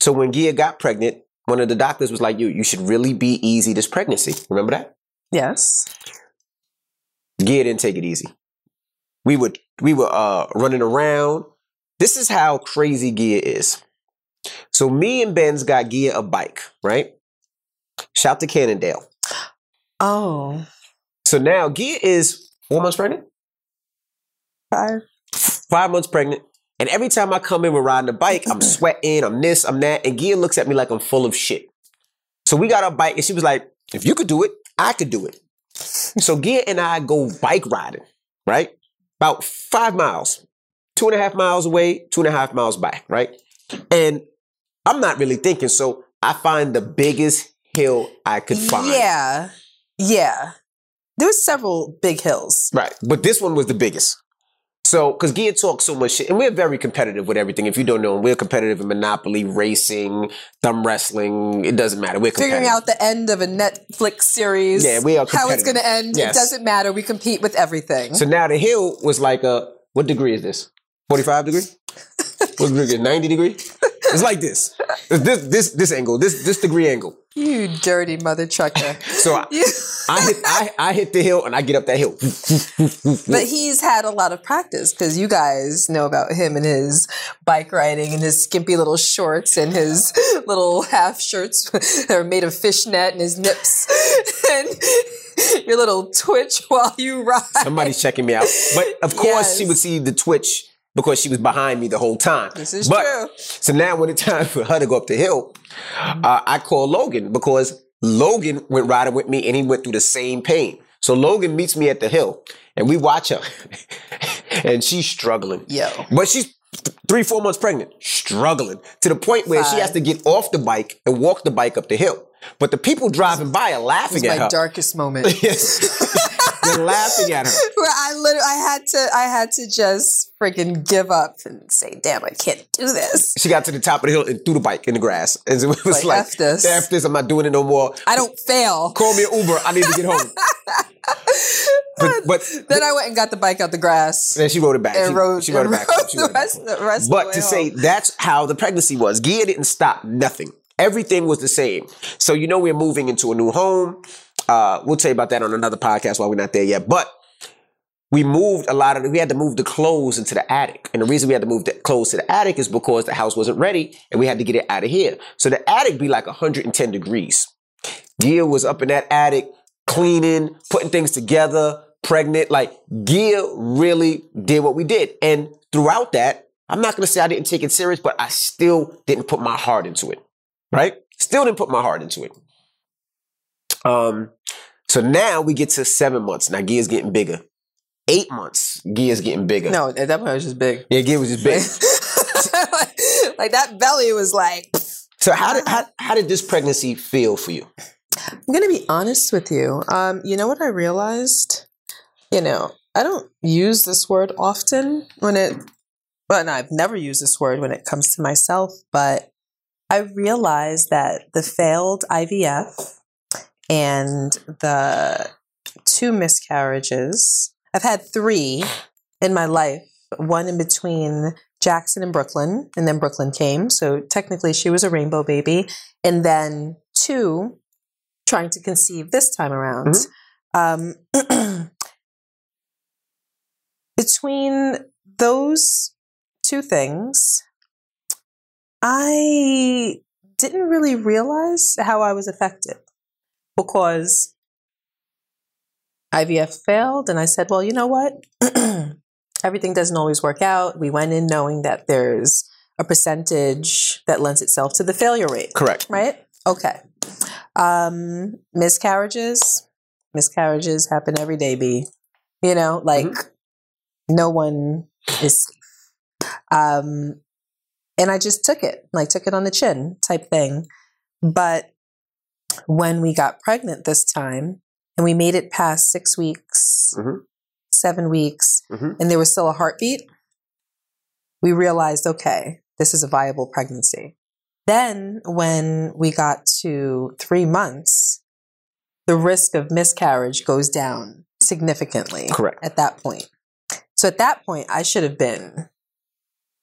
[SPEAKER 1] So when Gia got pregnant, one of the doctors was like, you, you should really be easy this pregnancy. Remember that?
[SPEAKER 2] Yes.
[SPEAKER 1] Gia didn't take it easy. We would we were uh, running around. This is how crazy Gia is. So me and Ben's got Gia a bike, right? Shout to Cannondale.
[SPEAKER 2] Oh,
[SPEAKER 1] So now Gia is four months pregnant,
[SPEAKER 2] five.
[SPEAKER 1] five months pregnant, and every time I come in, we're riding the bike. I'm sweating, I'm this, I'm that, and Gia looks at me like I'm full of shit. So we got our bike, and she was like, "If you could do it, I could do it." So Gia and I go bike riding, right? About five miles, two and a half miles away, two and a half miles back, right? And I'm not really thinking, so I find the biggest hill I could find.
[SPEAKER 2] Yeah. Yeah. There was several big hills.
[SPEAKER 1] Right. But this one was the biggest. So, because Gia talks so much shit, and we're very competitive with everything. If you don't know, we're competitive in Monopoly, racing, thumb wrestling. It doesn't matter. We're competitive.
[SPEAKER 2] Figuring out the end of a Netflix series.
[SPEAKER 1] Yeah, we are
[SPEAKER 2] How it's going to end.
[SPEAKER 1] Yes.
[SPEAKER 2] It doesn't matter. We compete with everything.
[SPEAKER 1] So now the hill was like a, what degree is this? 45 degree? what degree? 90 degree? It's like this. This this this angle. This this degree angle.
[SPEAKER 2] You dirty mother trucker.
[SPEAKER 1] So I, I hit I, I hit the hill and I get up that hill.
[SPEAKER 2] But he's had a lot of practice because you guys know about him and his bike riding and his skimpy little shorts and his little half shirts that are made of fishnet and his nips and your little twitch while you ride.
[SPEAKER 1] Somebody's checking me out. But of course, she would see the twitch because she was behind me the whole time.
[SPEAKER 2] This is
[SPEAKER 1] but,
[SPEAKER 2] true.
[SPEAKER 1] So now, when it's time for her to go up the hill, uh, I call Logan because Logan went riding with me and he went through the same pain. So Logan meets me at the hill and we watch her, and she's struggling.
[SPEAKER 2] Yeah,
[SPEAKER 1] But she's th- three, four months pregnant, struggling to the point where she has to get off the bike and walk the bike up the hill. But the people driving by are laughing
[SPEAKER 2] It's
[SPEAKER 1] at
[SPEAKER 2] my
[SPEAKER 1] her.
[SPEAKER 2] darkest moment.
[SPEAKER 1] Yes. They're laughing at her.
[SPEAKER 2] Where I literally, I had to, I had to just freaking give up and say, "Damn, I can't do this.
[SPEAKER 1] She got to the top of the hill and threw the bike in the grass. And it was
[SPEAKER 2] Like,
[SPEAKER 1] like,
[SPEAKER 2] F this.
[SPEAKER 1] F this, I'm not doing it no more.
[SPEAKER 2] I don't fail."
[SPEAKER 1] Call me an Uber. I need to get home. but but
[SPEAKER 2] Then I went and got the bike out the grass
[SPEAKER 1] then she wrote it back.
[SPEAKER 2] and
[SPEAKER 1] she,
[SPEAKER 2] rode,
[SPEAKER 1] she wrote it back.
[SPEAKER 2] rode
[SPEAKER 1] She it back.
[SPEAKER 2] rest, the rest
[SPEAKER 1] But to say
[SPEAKER 2] home.
[SPEAKER 1] that's how the pregnancy was. Gia didn't stop nothing. Everything was the same. So you know we're moving into a new home. Uh, we'll tell you about that on another podcast while we're not there yet. But we moved a lot of we had to move the clothes into the attic. And the reason we had to move the clothes to the attic is because the house wasn't ready and we had to get it out of here. So the attic be like 110 degrees. Gia was up in that attic cleaning, putting things together, pregnant. Like Gia really did what we did. And throughout that, I'm not gonna say I didn't take it serious, but I still didn't put my heart into it. Right? Still didn't put my heart into it. Um, so now we get to seven months. Now Gia's getting bigger. Eight months, Gia's getting bigger.
[SPEAKER 2] no, at that point I was just big.
[SPEAKER 1] Yeah, Gia was just big.
[SPEAKER 2] like that belly was like.
[SPEAKER 1] so how did how, how did this pregnancy feel for you?
[SPEAKER 2] I'm gonna be honest with you. Um, you know what I realized? You know, I don't use this word often when it. Well, and I've never used this word when it comes to myself, but I realized that the failed IVF and the two miscarriages. I've had three in my life. One in between Jackson and Brooklyn, and then Brooklyn came. So technically, she was a rainbow baby, and then two trying to conceive this time around. Um, between those two things, I didn't really realize how I was affected because IVF failed, and I said, well, you know what? Everything doesn't always work out. We went in knowing that there's a percentage that lends itself to the failure rate
[SPEAKER 1] Correct.
[SPEAKER 2] right? Okay. Um, miscarriages, miscarriages happen every day. B, you know, like no one is. Um, and I just took it, like took it on the chin, type thing. But when we got pregnant this time, and we made it past six weeks,
[SPEAKER 1] Mhm.
[SPEAKER 2] seven weeks,
[SPEAKER 1] Mhm.
[SPEAKER 2] and there was still a heartbeat, we realized, okay, this is a viable pregnancy. Then, when we got to three months, the risk of miscarriage goes down significantly
[SPEAKER 1] Correct.
[SPEAKER 2] at that point. So, at that point, I should have been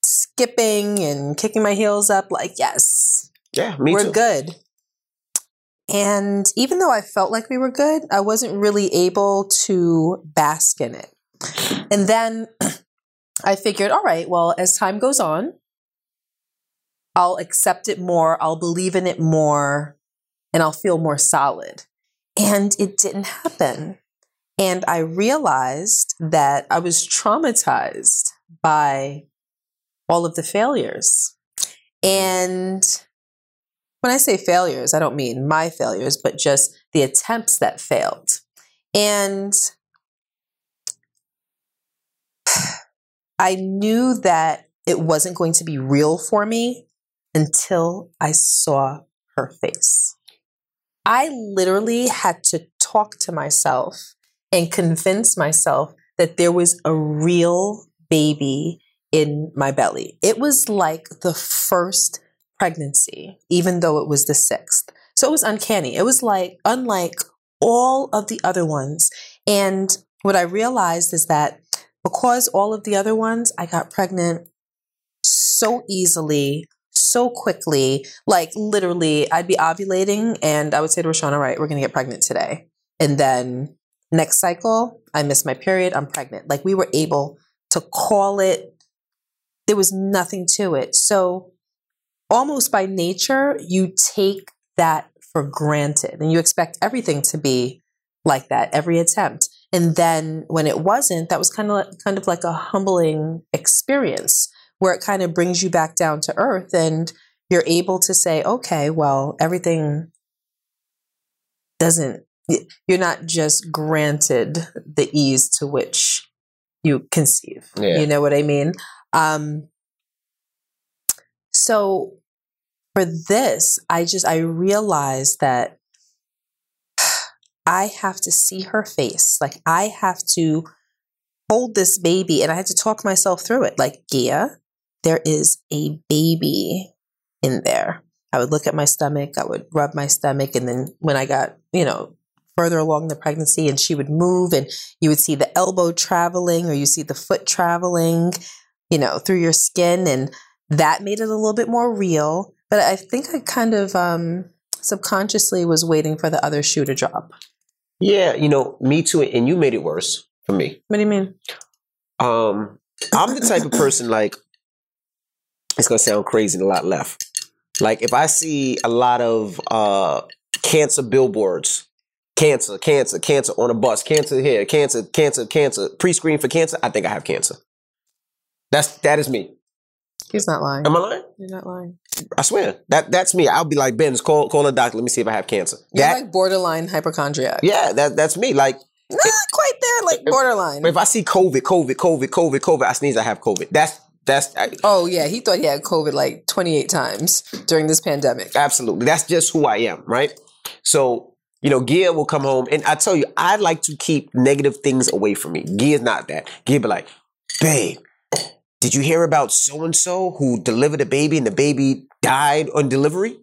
[SPEAKER 2] skipping and kicking my heels up, like, yes,
[SPEAKER 1] Yeah, me
[SPEAKER 2] we're
[SPEAKER 1] too.
[SPEAKER 2] good. And even though I felt like we were good, I wasn't really able to bask in it. And then I figured, all right, well, as time goes on, I'll accept it more, I'll believe in it more, and I'll feel more solid. And it didn't happen. And I realized that I was traumatized by all of the failures. And when I say failures, I don't mean my failures, but just the attempts that failed. And I knew that it wasn't going to be real for me until I saw her face. I literally had to talk to myself and convince myself that there was a real baby in my belly. It was like the first pregnancy, even though it was the sixth. So it was uncanny. It was like unlike all of the other ones. And what I realized is that because all of the other ones, I got pregnant so easily, so quickly. Like literally, I'd be ovulating and I would say to Rashaun, all right, we're going to get pregnant today. And then next cycle, I miss my period, I'm pregnant. Like we were able to call it, there was nothing to it. So almost by nature, you take that for granted and you expect everything to be like that, every attempt. And then when it wasn't, that was kind of like, kind of like a humbling experience where it kind of brings you back down to earth and you're able to say, okay, well, everything doesn't, you're not just granted the ease to which you conceive.
[SPEAKER 1] Yeah.
[SPEAKER 2] You know what I mean? Um, so for this, I just, I realized that I have to see her face. Like I have to hold this baby and I had to talk myself through it. Like, Gia, there is a baby in there. I would look at my stomach, I would rub my stomach, and then when I got, you know, further along the pregnancy and she would move and you would see the elbow traveling or you see the foot traveling, you know, through your skin and that made it a little bit more real. But I think I kind of um subconsciously was waiting for the other shoe to drop.
[SPEAKER 1] Yeah, you know, me too. And you made it worse for me.
[SPEAKER 2] What do you mean?
[SPEAKER 1] Um, I'm the type of person like it's gonna sound crazy and a lot left. Like if I see a lot of uh cancer billboards, cancer, cancer, cancer on a bus, cancer here, cancer, cancer, cancer, pre-screen for cancer, I think I have cancer. That's that is me.
[SPEAKER 2] He's not lying.
[SPEAKER 1] Am I lying?
[SPEAKER 2] You're not lying.
[SPEAKER 1] I swear. That that's me. I'll be like, Ben's, call call a doctor. Let me see if I have cancer.
[SPEAKER 2] You're
[SPEAKER 1] That
[SPEAKER 2] like borderline hypochondriac.
[SPEAKER 1] yeah, that that's me. Like
[SPEAKER 2] Not quite there, like borderline.
[SPEAKER 1] if I see COVID, COVID, COVID, COVID, COVID, I sneeze, I have COVID. That's that's I,
[SPEAKER 2] Oh yeah, he thought he had COVID like 28 times during this pandemic.
[SPEAKER 1] Absolutely. That's just who I am, right? So, you know, Gia will come home and I tell you, I like to keep negative things away from me. Gia's not that. Gia be like, babe, did you hear about so and so who delivered a baby and the baby died on delivery?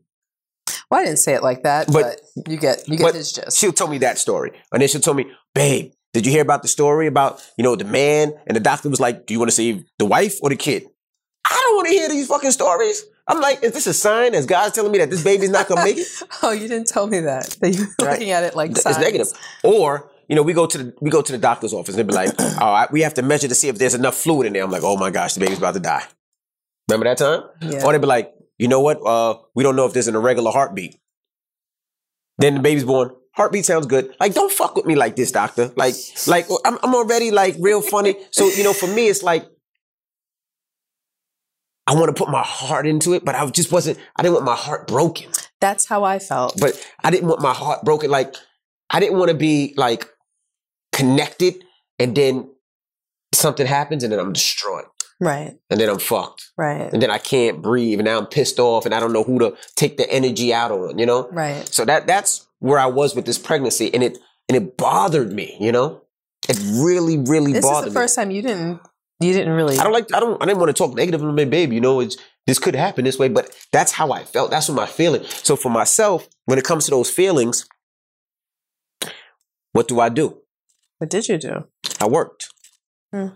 [SPEAKER 2] Well, I didn't say it like that,
[SPEAKER 1] But-
[SPEAKER 2] but, you get you get his gist.
[SPEAKER 1] She'll tell me that story. And then she'll tell me, babe, did you hear about the story about, you know, the man and the doctor was like, do you want to save the wife or the kid? I don't want to hear these fucking stories. I'm like, is this a sign as God's telling me that this baby's not gonna make it?
[SPEAKER 2] Oh, you didn't tell me that. That you were
[SPEAKER 1] Right.
[SPEAKER 2] looking at it like
[SPEAKER 1] It's
[SPEAKER 2] signs.
[SPEAKER 1] negative. Or you know, we go to the we go to the doctor's office and they be like, "Oh, I, we have to measure to see if there's enough fluid in there." I'm like, "Oh my gosh, the baby's about to die." Remember that time?
[SPEAKER 2] Yeah.
[SPEAKER 1] Or they be like, "You know what? Uh, we don't know if there's an irregular heartbeat." Then the baby's born. Heartbeat sounds good. Like, don't fuck with me like this, doctor. Like, like I'm, I'm already like real funny. So you know, for me, it's like I want to put my heart into it, but I just wasn't. I didn't want my heart broken
[SPEAKER 2] That's how I felt.
[SPEAKER 1] but I didn't want my heart broken. Like I didn't want to be like connected, and then something happens, and then I'm destroyed,
[SPEAKER 2] right,
[SPEAKER 1] and then I'm fucked,
[SPEAKER 2] right,
[SPEAKER 1] and then I can't breathe, and now I'm pissed off, and I don't know who to take the energy out on. You know,
[SPEAKER 2] right.
[SPEAKER 1] so that that's where I was with this pregnancy, and it and it bothered me. You know, it really, really bothered me.
[SPEAKER 2] This is the
[SPEAKER 1] me.
[SPEAKER 2] first time you didn't you didn't really.
[SPEAKER 1] I don't like. I don't. I didn't want to talk negative on my baby. You know, it's this could happen this way, but that's how I felt. That's what my feeling. So for myself, when it comes to those feelings, what do I do?
[SPEAKER 2] What did you do?
[SPEAKER 1] I worked.
[SPEAKER 2] Hmm.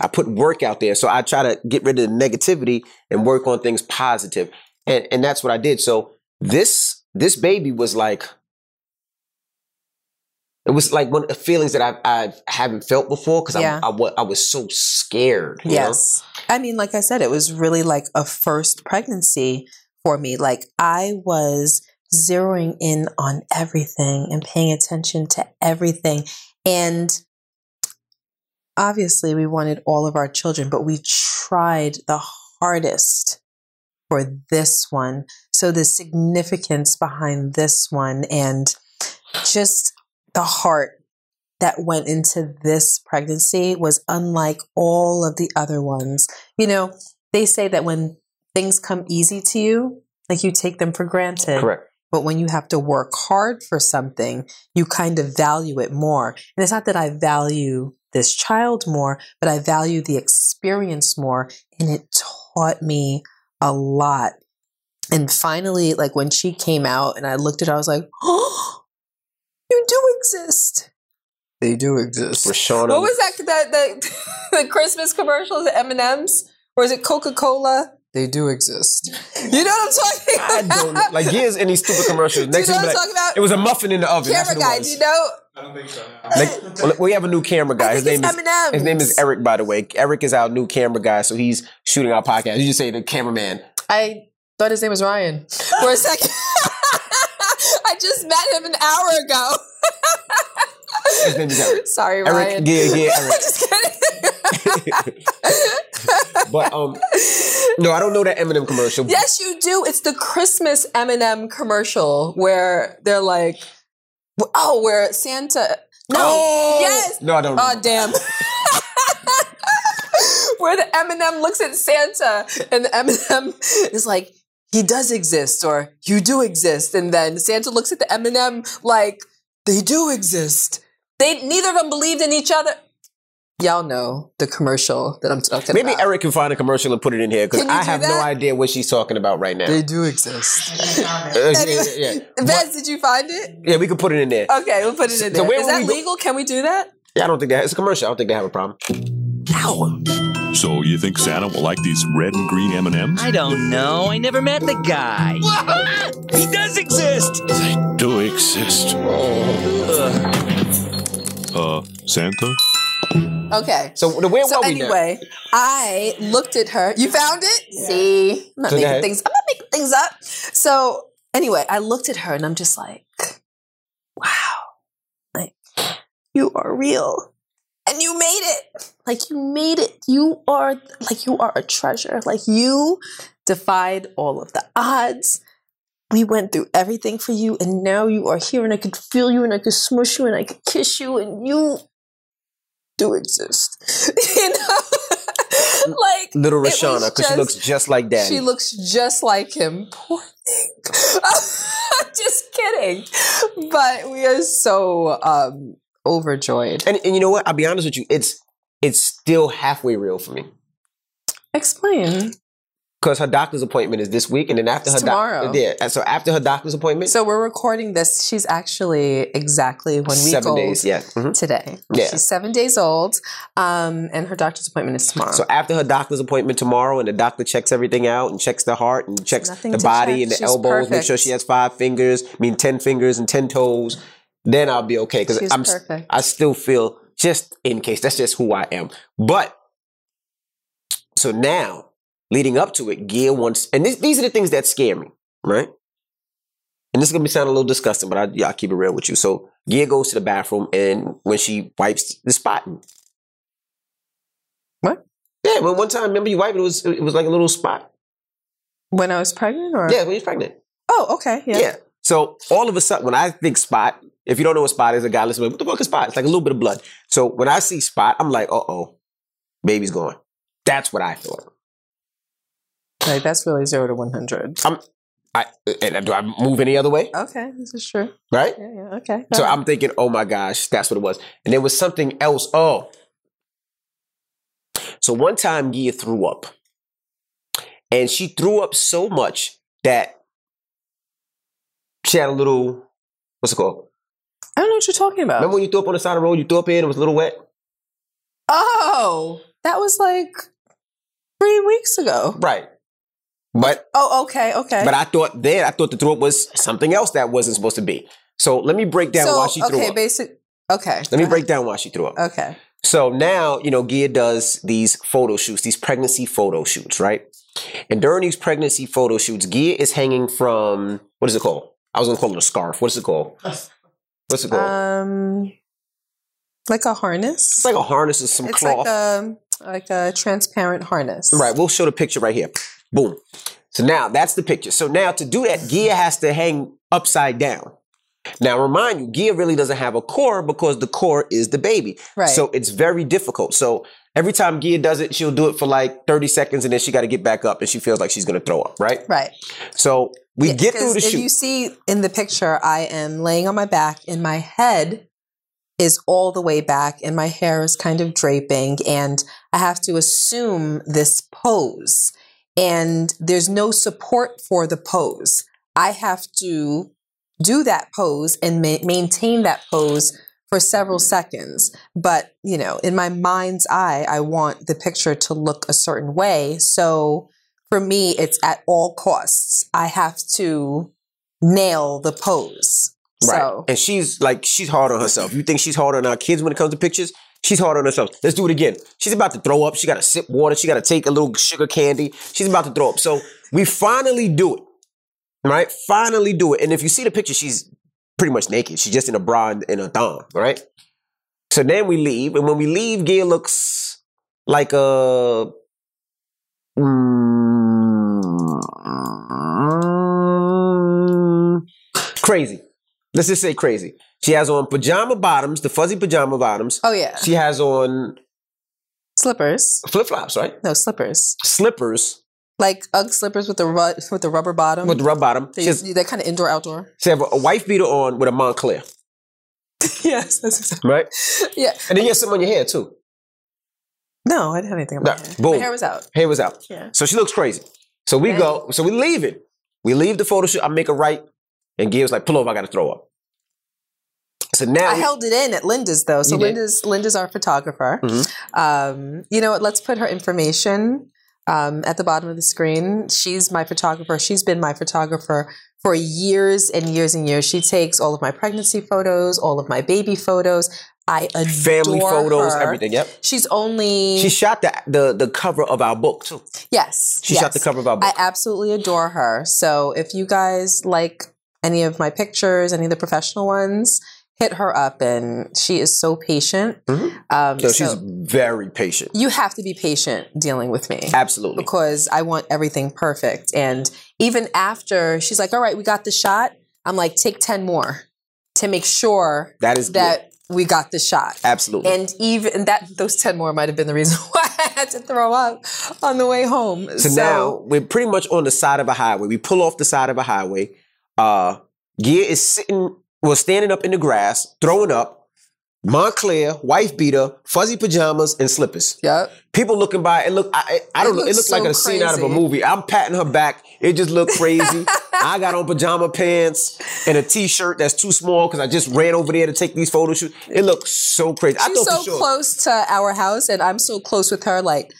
[SPEAKER 1] I put work out there. So I try to get rid of the negativity and work on things positive. And and that's what I did. So this this baby was like it was like one of the feelings that I've, I haven't felt before because
[SPEAKER 2] Yeah.
[SPEAKER 1] I, I, I was so scared. you know?
[SPEAKER 2] Yes. I mean, like I said, it was really like a first pregnancy for me. Like I was zeroing in on everything and paying attention to everything. And obviously, we wanted all of our children, but we tried the hardest for this one. So, the significance behind this one and just the heart that went into this pregnancy was unlike all of the other ones. You know, they say that when things come easy to you, like you take them for granted.
[SPEAKER 1] Correct.
[SPEAKER 2] But when you have to work hard for something, you kind of value it more. And it's not that I value this child more, but I value the experience more. And it taught me a lot. And finally, like when she came out and I looked at her, I was like, oh, you do exist. They do exist.
[SPEAKER 1] Rashana.
[SPEAKER 2] What was that? That, that the Christmas commercials, the M and M's, or is it Coca Cola? They do exist. You know what I'm talking
[SPEAKER 1] I
[SPEAKER 2] about?
[SPEAKER 1] don't know. Like years in these stupid commercials. Next
[SPEAKER 2] you know what I'm
[SPEAKER 1] like,
[SPEAKER 2] talking about?
[SPEAKER 1] it was a muffin in the oven. That's
[SPEAKER 2] Camera
[SPEAKER 1] what
[SPEAKER 2] guy, do you know?
[SPEAKER 3] I don't think so.
[SPEAKER 1] Like, well, we have a new camera guy.
[SPEAKER 2] I
[SPEAKER 1] His name
[SPEAKER 2] it's
[SPEAKER 1] is
[SPEAKER 2] M&M's.
[SPEAKER 1] his name is Eric. By the way, Eric is our new camera guy, so he's shooting our podcast. You just say the cameraman.
[SPEAKER 2] I thought his name was Ryan for a second. I just met him an hour ago.
[SPEAKER 1] His name is Eric.
[SPEAKER 2] Sorry,
[SPEAKER 1] Eric,
[SPEAKER 2] Ryan.
[SPEAKER 1] yeah, yeah, Eric.
[SPEAKER 2] just kidding.
[SPEAKER 1] But um, no, I don't know that M&M commercial.
[SPEAKER 2] yes, you do. It's the Christmas M&M commercial where they're like, oh, where Santa. No.
[SPEAKER 1] Oh!
[SPEAKER 2] Yes.
[SPEAKER 1] No, I don't.
[SPEAKER 2] Oh, damn. Where the M&M looks at Santa and the M&M is like, he does exist or you do exist. And then Santa looks at the M&M like, they do exist. They neither of them believed in each other. Y'all know the commercial that I'm talking
[SPEAKER 1] Maybe
[SPEAKER 2] about.
[SPEAKER 1] Maybe Eric can find a commercial and put it in here because I
[SPEAKER 2] do
[SPEAKER 1] have no idea what she's talking about right now.
[SPEAKER 2] They do exist.
[SPEAKER 1] Uh, yeah, yeah, yeah.
[SPEAKER 2] Vez, did you find it?
[SPEAKER 1] Yeah, we can put it in there.
[SPEAKER 2] Okay, we'll put it in
[SPEAKER 1] So
[SPEAKER 2] there.
[SPEAKER 1] where
[SPEAKER 2] Is
[SPEAKER 1] will
[SPEAKER 2] that
[SPEAKER 1] we go-
[SPEAKER 2] legal? Can we do that?
[SPEAKER 1] Yeah, I don't think that it's a commercial. I don't think they have a problem.
[SPEAKER 4] So you think Santa will like these red and green M&Ms?
[SPEAKER 5] I don't know. I never met the guy. he does exist.
[SPEAKER 4] They do exist. Uh, Santa?
[SPEAKER 2] Okay.
[SPEAKER 1] So the where
[SPEAKER 2] So
[SPEAKER 1] were we now?
[SPEAKER 2] anyway, I looked at her. You found it? See, I'm not
[SPEAKER 1] So
[SPEAKER 2] making things. I'm not making things up. So anyway, I looked at her and I'm just like, wow, like you are real, and you made it. Like you made it. You are like you are a treasure. Like you defied all of the odds. We went through everything for you, and now you are here, and I could feel you, and I could smush you, and I could kiss you, and you do exist. you know? like
[SPEAKER 1] Little
[SPEAKER 2] it
[SPEAKER 1] Rashana, because she looks just like Daddy.
[SPEAKER 2] She looks just like him. Poor thing. just kidding. But we are so um overjoyed.
[SPEAKER 1] and, and you know what? I'll be honest with you. It's it's still halfway real for me
[SPEAKER 2] Explain.
[SPEAKER 1] Because her doctor's appointment is this week, and then after her
[SPEAKER 2] tomorrow.
[SPEAKER 1] yeah. So after her doctor's appointment,
[SPEAKER 2] So we're recording this. She's actually exactly one week
[SPEAKER 1] seven
[SPEAKER 2] old
[SPEAKER 1] days. Yeah. mhm.
[SPEAKER 2] today.
[SPEAKER 1] Yeah.
[SPEAKER 2] She's seven days old. Um, and her doctor's appointment is tomorrow.
[SPEAKER 1] So after her doctor's appointment tomorrow, and the doctor checks everything out and checks the heart and checks
[SPEAKER 2] Nothing
[SPEAKER 1] the body
[SPEAKER 2] check.
[SPEAKER 1] and the
[SPEAKER 2] She's
[SPEAKER 1] elbows, make sure she has five fingers, I mean ten fingers and ten toes, then I'll be okay. Because I'm,
[SPEAKER 2] perfect.
[SPEAKER 1] I still feel just in case that's just who I am. But so now, leading up to it, Gia wants, and this, these are the things that scare me, right? And this is gonna be sound a little disgusting, but I, yeah, I'll keep it real with you. So Gia goes to the bathroom, and when she wipes the spot,
[SPEAKER 2] What?
[SPEAKER 1] Yeah, but one time, remember you wiped it, it was it was like a little spot.
[SPEAKER 2] when I was pregnant or
[SPEAKER 1] Yeah, when you're pregnant.
[SPEAKER 2] Oh, okay.
[SPEAKER 1] Yeah.
[SPEAKER 2] Yeah.
[SPEAKER 1] So all of a sudden, when I think spot, if you don't know what spot is, a guy listen, what the fuck is spot? It's like a little bit of blood. So when I see spot, I'm like, uh oh, baby's gone. That's what I thought.
[SPEAKER 2] Like that's really zero to one hundred.
[SPEAKER 1] I and do I move any other way?
[SPEAKER 2] Okay, this is true.
[SPEAKER 1] Right?
[SPEAKER 2] Yeah, yeah, okay.
[SPEAKER 1] So
[SPEAKER 2] ahead.
[SPEAKER 1] I'm thinking, oh my gosh, that's what it was. And there was something else. Oh. So one time Gia threw up. And she threw up so much that she had a little, what's it called?
[SPEAKER 2] I don't know what you're talking about.
[SPEAKER 1] Remember when you threw up on the side of the road, you threw up in, it was a little wet?
[SPEAKER 2] Oh, that was like three weeks ago.
[SPEAKER 1] Right. But
[SPEAKER 2] Oh, okay, okay.
[SPEAKER 1] but I thought then I thought the throw up was something else that wasn't supposed to be. So let me break down
[SPEAKER 2] so,
[SPEAKER 1] why she threw up.
[SPEAKER 2] okay, basic. Okay.
[SPEAKER 1] Let me break down why she threw up.
[SPEAKER 2] Okay.
[SPEAKER 1] So now, you know, Gia does these photo shoots, these pregnancy photo shoots, right? And during these pregnancy photo shoots, Gia is hanging from what is it called? I was gonna call it a scarf. What's it called? What's it called?
[SPEAKER 2] Um, like a harness.
[SPEAKER 1] it's like a harness and some
[SPEAKER 2] It's
[SPEAKER 1] cloth.
[SPEAKER 2] like a like a transparent harness.
[SPEAKER 1] Right, we'll show the picture right here. Boom. So now that's the picture. So now to do that, Gia has to hang upside down. Now remind you, Gia really doesn't have a core because the core is the baby.
[SPEAKER 2] Right.
[SPEAKER 1] So it's very difficult. So every time Gia does it, she'll do it for like 30 seconds and then she got to get back up and she feels like she's going to throw up, right?
[SPEAKER 2] Right.
[SPEAKER 1] So we
[SPEAKER 2] Yeah,
[SPEAKER 1] get through the shoot.
[SPEAKER 2] If you see in the picture, I am laying on my back and my head is all the way back and my hair is kind of draping and I have to assume this pose and there's no support for the pose. I have to do that pose and ma- maintain that pose for several seconds. But, you know, in my mind's eye, I want the picture to look a certain way. So for me, it's at all costs. I have to nail the pose.
[SPEAKER 1] Right.
[SPEAKER 2] So
[SPEAKER 1] And she's like, she's hard on herself. You think she's hard on our kids when it comes to pictures? She's hard on herself. Let's do it again. She's about to throw up. She got to sip water. She got to take a little sugar candy. She's about to throw up. So we finally do it. Right? Finally do it. And if you see the picture, she's pretty much naked. She's just in a bra and a thong. Right? So then we leave. And when we leave, Gia looks like a. Mm, crazy. Let's just say crazy. She has on pajama bottoms, the fuzzy pajama bottoms.
[SPEAKER 2] oh yeah,
[SPEAKER 1] She has on
[SPEAKER 2] slippers.
[SPEAKER 1] flip flops, right?
[SPEAKER 2] No slippers,
[SPEAKER 1] Slippers
[SPEAKER 2] like UGG slippers with the ru- with the rubber bottom.
[SPEAKER 1] with the rubber bottom.
[SPEAKER 2] they,
[SPEAKER 1] She has,
[SPEAKER 2] they're kind of indoor outdoor.
[SPEAKER 1] she have a, a wife beater on with a Montclair,
[SPEAKER 2] yes, that's exactly.
[SPEAKER 1] right?
[SPEAKER 2] Yeah.
[SPEAKER 1] And then you have some on your hair too.
[SPEAKER 2] No, I didn't have anything
[SPEAKER 1] Nah,
[SPEAKER 2] my hair.
[SPEAKER 1] boom.
[SPEAKER 2] My hair was out.
[SPEAKER 1] Hair was out.
[SPEAKER 2] Yeah.
[SPEAKER 1] So she looks crazy. So we go, so we leave it. We leave the photo shoot. I make a right, and Gia was like, pull over, I gotta throw up. So now
[SPEAKER 2] I held it in at Linda's though. So
[SPEAKER 1] did?
[SPEAKER 2] Linda's Linda's our photographer.
[SPEAKER 1] Mhm.
[SPEAKER 2] Um, you know what? Let's put her information um, at the bottom of the screen. She's my photographer. She's been my photographer for years and years and years. She takes all of my pregnancy photos, all of my baby photos. I adore
[SPEAKER 1] family photos,
[SPEAKER 2] her.
[SPEAKER 1] everything. Yep.
[SPEAKER 2] She's only
[SPEAKER 1] She shot the, the the cover of our book too.
[SPEAKER 2] yes.
[SPEAKER 1] She
[SPEAKER 2] yes.
[SPEAKER 1] shot the cover of our book.
[SPEAKER 2] I absolutely adore her. So if you guys like any of my pictures, any of the professional ones, hit her up. And she is so patient.
[SPEAKER 1] Mhm.
[SPEAKER 2] Um,
[SPEAKER 1] so
[SPEAKER 2] so
[SPEAKER 1] she's very patient.
[SPEAKER 2] you have to be patient dealing with me
[SPEAKER 1] Absolutely.
[SPEAKER 2] because I want everything perfect. And even after she's like, all right, we got the shot, I'm like, take 10 more to make sure
[SPEAKER 1] That is
[SPEAKER 2] that
[SPEAKER 1] good.
[SPEAKER 2] we got the shot.
[SPEAKER 1] Absolutely.
[SPEAKER 2] And even that, those 10 more might have been the reason why I had to throw up on the way home.
[SPEAKER 1] So, now we're pretty much on the side of a highway. We pull off the side of a highway. Uh Gia is sitting, well, standing up in the grass, throwing up. Montclair, wife beater, fuzzy pajamas, and slippers.
[SPEAKER 2] Yep.
[SPEAKER 1] People looking by, it look, I, I I don't
[SPEAKER 2] It
[SPEAKER 1] know, it
[SPEAKER 2] looks
[SPEAKER 1] looks like
[SPEAKER 2] so
[SPEAKER 1] a scene out of a movie. I'm patting her back. It just looked crazy. I got on pajama pants and a t-shirt that's too small because I just ran over there to take these photo shoots. It looks so crazy. I
[SPEAKER 2] She's
[SPEAKER 1] thought
[SPEAKER 2] so
[SPEAKER 1] sure.
[SPEAKER 2] close to our house, and I'm so close with her. Like,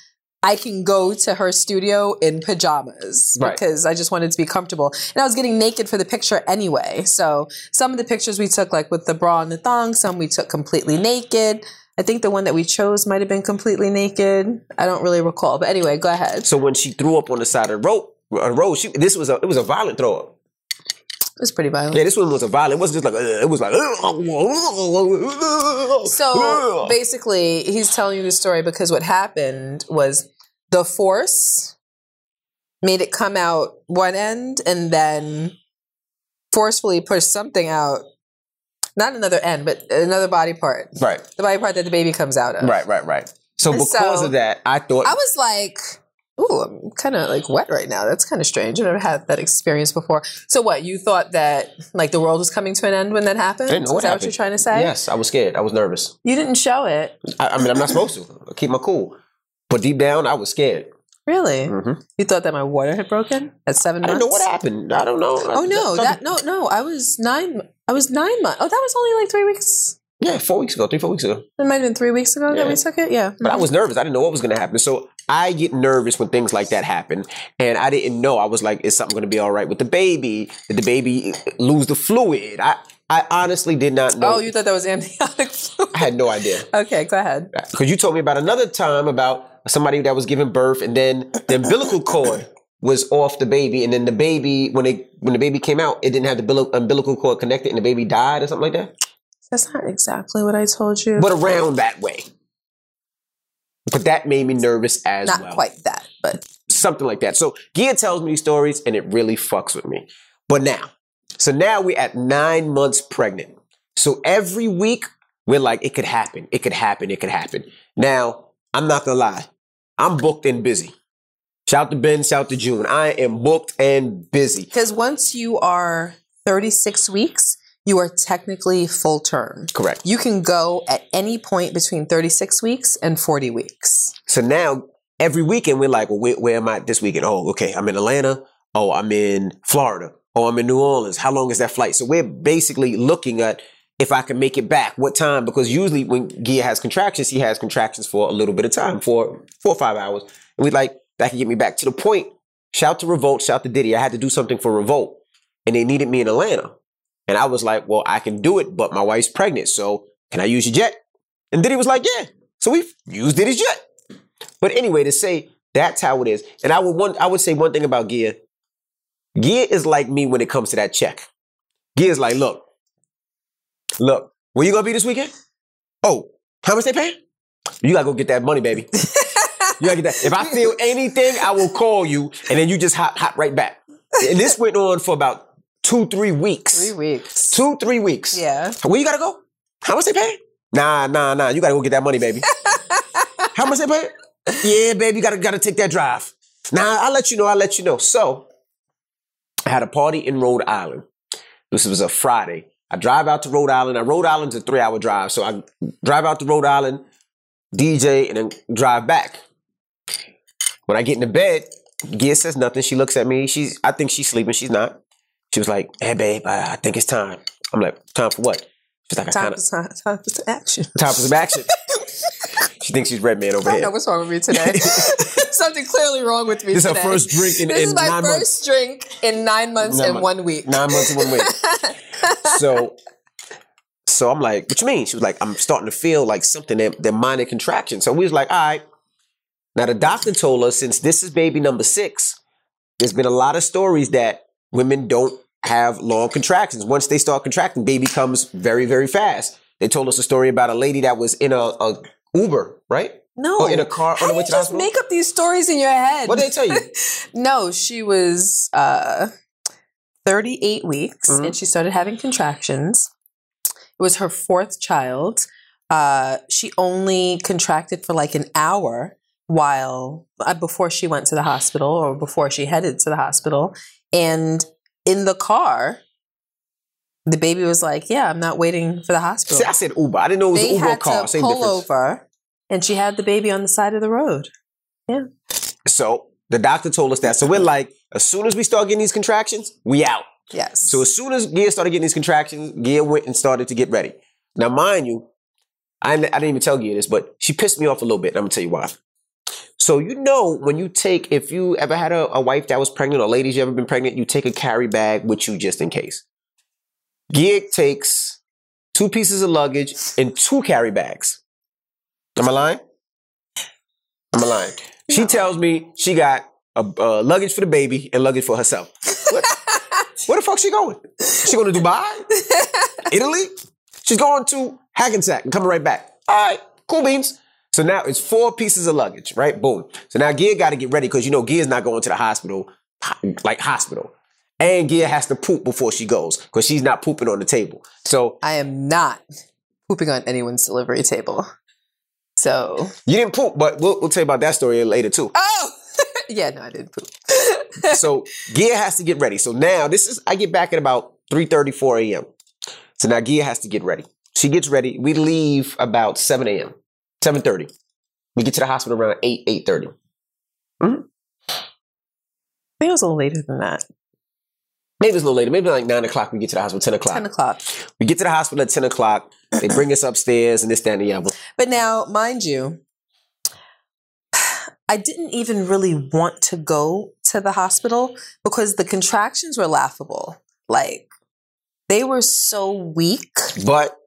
[SPEAKER 2] I can go to her studio in pajamas
[SPEAKER 1] Right.
[SPEAKER 2] because I just wanted to be comfortable. And I was getting naked for the picture anyway. So some of the pictures we took, like with the bra and the thong, some we took completely naked. I think the one that we chose might have been completely naked. I don't really recall. But anyway, go ahead.
[SPEAKER 1] So when she threw up on the side of the road, uh, road, she, this was a it was a violent throw up.
[SPEAKER 2] It was pretty violent.
[SPEAKER 1] Yeah, this one was a violent. It wasn't just like uh, it was like.
[SPEAKER 2] So basically, he's telling you the story because what happened was the force made it come out one end and then forcefully pushed something out. Not another end, but another body part.
[SPEAKER 1] right,
[SPEAKER 2] The body part that the baby comes out of.
[SPEAKER 1] right, right, right. So
[SPEAKER 2] And
[SPEAKER 1] because
[SPEAKER 2] so-
[SPEAKER 1] of that, I thought
[SPEAKER 2] I was like, ooh, I'm kind of like wet right now. That's kind of strange. I've never had that experience before. So what, you thought that like the world was coming to an end when that happened?
[SPEAKER 1] I didn't know
[SPEAKER 2] Is that
[SPEAKER 1] happened.
[SPEAKER 2] what you're trying to say?
[SPEAKER 1] Yes, I was scared. I was nervous.
[SPEAKER 2] You didn't show it.
[SPEAKER 1] I, I mean, I'm not supposed to. I keep my cool. But deep down, I was scared.
[SPEAKER 2] Really?
[SPEAKER 1] hmm
[SPEAKER 2] You thought that my water had broken at seven
[SPEAKER 1] I
[SPEAKER 2] months?
[SPEAKER 1] don't know what happened. I don't know.
[SPEAKER 2] Oh no, that no no. I was nine. I was nine months. Oh, that was only like three weeks.
[SPEAKER 1] Yeah, four weeks ago, three, four weeks ago.
[SPEAKER 2] It might have been three weeks ago that we took it. Yeah,
[SPEAKER 1] But I was nervous. I didn't know what was going to happen. So I get nervous when things like that happen. And I didn't know. I was like, is something going to be all right with the baby? Did the baby lose the fluid? I, I honestly did not know.
[SPEAKER 2] Oh, you thought that was amniotic fluid?
[SPEAKER 1] I had no idea.
[SPEAKER 2] okay, go ahead.
[SPEAKER 1] Because you told me about another time about somebody that was giving birth and then the umbilical cord was off the baby. And then the baby, when they when the baby came out, it didn't have the umbilical cord connected and the baby died or something like that.
[SPEAKER 2] That's not exactly what I told you.
[SPEAKER 1] But around that way. But that made me nervous as
[SPEAKER 2] not
[SPEAKER 1] well.
[SPEAKER 2] quite that, but
[SPEAKER 1] something like that. So Gia tells me these stories and it really fucks with me. But now, so now we're at nine months pregnant. So every week we're like, it could happen, it could happen, it could happen. Now, I'm not gonna lie, I'm booked and busy. Shout to Ben, shout to June. I am booked and busy.
[SPEAKER 2] because once you are 36 weeks, you are technically full term.
[SPEAKER 1] Correct.
[SPEAKER 2] You can go at any point between 36 weeks and 40 weeks.
[SPEAKER 1] So now every weekend we're like, well, where, where am I this weekend? Oh, okay, I'm in Atlanta. Oh, I'm in Florida. Oh, I'm in New Orleans. How long is that flight? So we're basically looking at if I can make it back, what time? Because usually when Gia has contractions, he has contractions for a little bit of time, for four or five hours. And we like, that can get me back to the point. shout to Revolt, shout to Diddy. I had to do something for Revolt, and they needed me in Atlanta. And I was like, well, I can do it, but my wife's pregnant, so can I use your jet? And Diddy was like, yeah. So we used Diddy's jet. But anyway, to say that's how it is. And I would one, I would say one thing about Gia. Gia is like me when it comes to that check. Gia is like, look, look, where you gonna be this weekend? Oh, how much they paying? You gotta go get that money, baby. you gotta get that. If I feel anything, I will call you, and then you just hop hop right back. And this went on for about two, three weeks.
[SPEAKER 2] Three weeks.
[SPEAKER 1] Two, three weeks.
[SPEAKER 2] Yeah.
[SPEAKER 1] Where you gotta go? How much they pay? Nah, nah, nah. You gotta go get that money, baby. How much they pay? Yeah, baby, you gotta gotta take that drive. Nah, I'll let you know, I'll let you know. So I had a party in Rhode Island. This was a Friday. I drive out to Rhode Island. Now, Rhode Island's a three-hour drive. So I drive out to Rhode Island, DJ, and then drive back. When I get into bed, Gia says nothing. She looks at me. She's I think she's sleeping. She's not. She was like, hey babe, I, I think it's time. I'm like, time for what? She's like,
[SPEAKER 2] Time
[SPEAKER 1] kinda,
[SPEAKER 2] for time, time for some action.
[SPEAKER 1] time for some action. She thinks she's Red Man over here.
[SPEAKER 2] I don't know what's wrong with me today. Something clearly wrong with me today.
[SPEAKER 1] This is her first drink in-
[SPEAKER 2] This
[SPEAKER 1] in
[SPEAKER 2] is my
[SPEAKER 1] nine
[SPEAKER 2] first
[SPEAKER 1] months.
[SPEAKER 2] drink in nine months
[SPEAKER 1] Nine
[SPEAKER 2] and
[SPEAKER 1] months.
[SPEAKER 2] one week.
[SPEAKER 1] Nine months in one week. so, so I'm like, what you mean? She was like, I'm starting to feel like something that they're minor contraction. So we was like, all right. Now the doctor told us since this is baby number six, there's been a lot of stories that women don't have long contractions. Once they start contracting, baby comes very, very fast. They told us a story about a lady that was in a, a Uber, right?
[SPEAKER 2] No,
[SPEAKER 1] Or in a car on
[SPEAKER 2] How
[SPEAKER 1] the
[SPEAKER 2] do
[SPEAKER 1] way to the
[SPEAKER 2] just
[SPEAKER 1] hospital?
[SPEAKER 2] make up these stories in your head?
[SPEAKER 1] What did they tell you?
[SPEAKER 2] no, she was uh, 38 weeks
[SPEAKER 1] Mhm.
[SPEAKER 2] and she started having contractions. It was her fourth child. Uh, she only contracted for like an hour while uh, before she went to the hospital or before she headed to the hospital. And in the car, the baby was like, "Yeah, I'm not waiting for the hospital."
[SPEAKER 1] See, I said Uber. I didn't know it was
[SPEAKER 2] they
[SPEAKER 1] an Uber
[SPEAKER 2] had
[SPEAKER 1] car.
[SPEAKER 2] to
[SPEAKER 1] Same
[SPEAKER 2] pull
[SPEAKER 1] difference.
[SPEAKER 2] over, and she had the baby on the side of the road. Yeah.
[SPEAKER 1] So the doctor told us that. So we're like, as soon as we start getting these contractions, we out.
[SPEAKER 2] Yes.
[SPEAKER 1] So as soon as Gia started getting these contractions, Gia went and started to get ready. Now, mind you, I, I didn't even tell Gia this, but she pissed me off a little bit. I'm gonna tell you why. So you know when you take, if you ever had a, a wife that was pregnant or ladies you ever been pregnant, you take a carry bag with you just in case. Gia takes two pieces of luggage and two carry bags. Am I lying? Am I lying? She tells me she got a, uh, luggage for the baby and luggage for herself. What? Where the fuck she going? She going to Dubai? Italy? She's going to Hackensack and coming right back. All right, cool beans. So now it's four pieces of luggage, right? Boom. So now Gia got to get ready because you know Gia's not going to the hospital, like hospital. And Gia has to poop before she goes because she's not pooping on the table. So
[SPEAKER 2] I am not pooping on anyone's delivery table. So,
[SPEAKER 1] you didn't poop, but we'll, we'll tell you about that story later too.
[SPEAKER 2] oh, yeah, no, I didn't poop.
[SPEAKER 1] so Gia has to get ready. So now this is I get back at about 3 4 a.m. So now Gia has to get ready. She gets ready. We leave about 7 a.m. 7:30. We get to the hospital around 8, 8:30. Mm-hmm.
[SPEAKER 2] I think it was a little later than that.
[SPEAKER 1] Maybe it's a little later. Maybe like 9 o'clock we get to the hospital, 10 o'clock.
[SPEAKER 2] 10 o'clock.
[SPEAKER 1] We get to the hospital at 10 o'clock. They bring us upstairs and this, that, and the other.
[SPEAKER 2] But now, mind you, I didn't even really want to go to the hospital because the contractions were laughable. Like, they were so weak.
[SPEAKER 1] But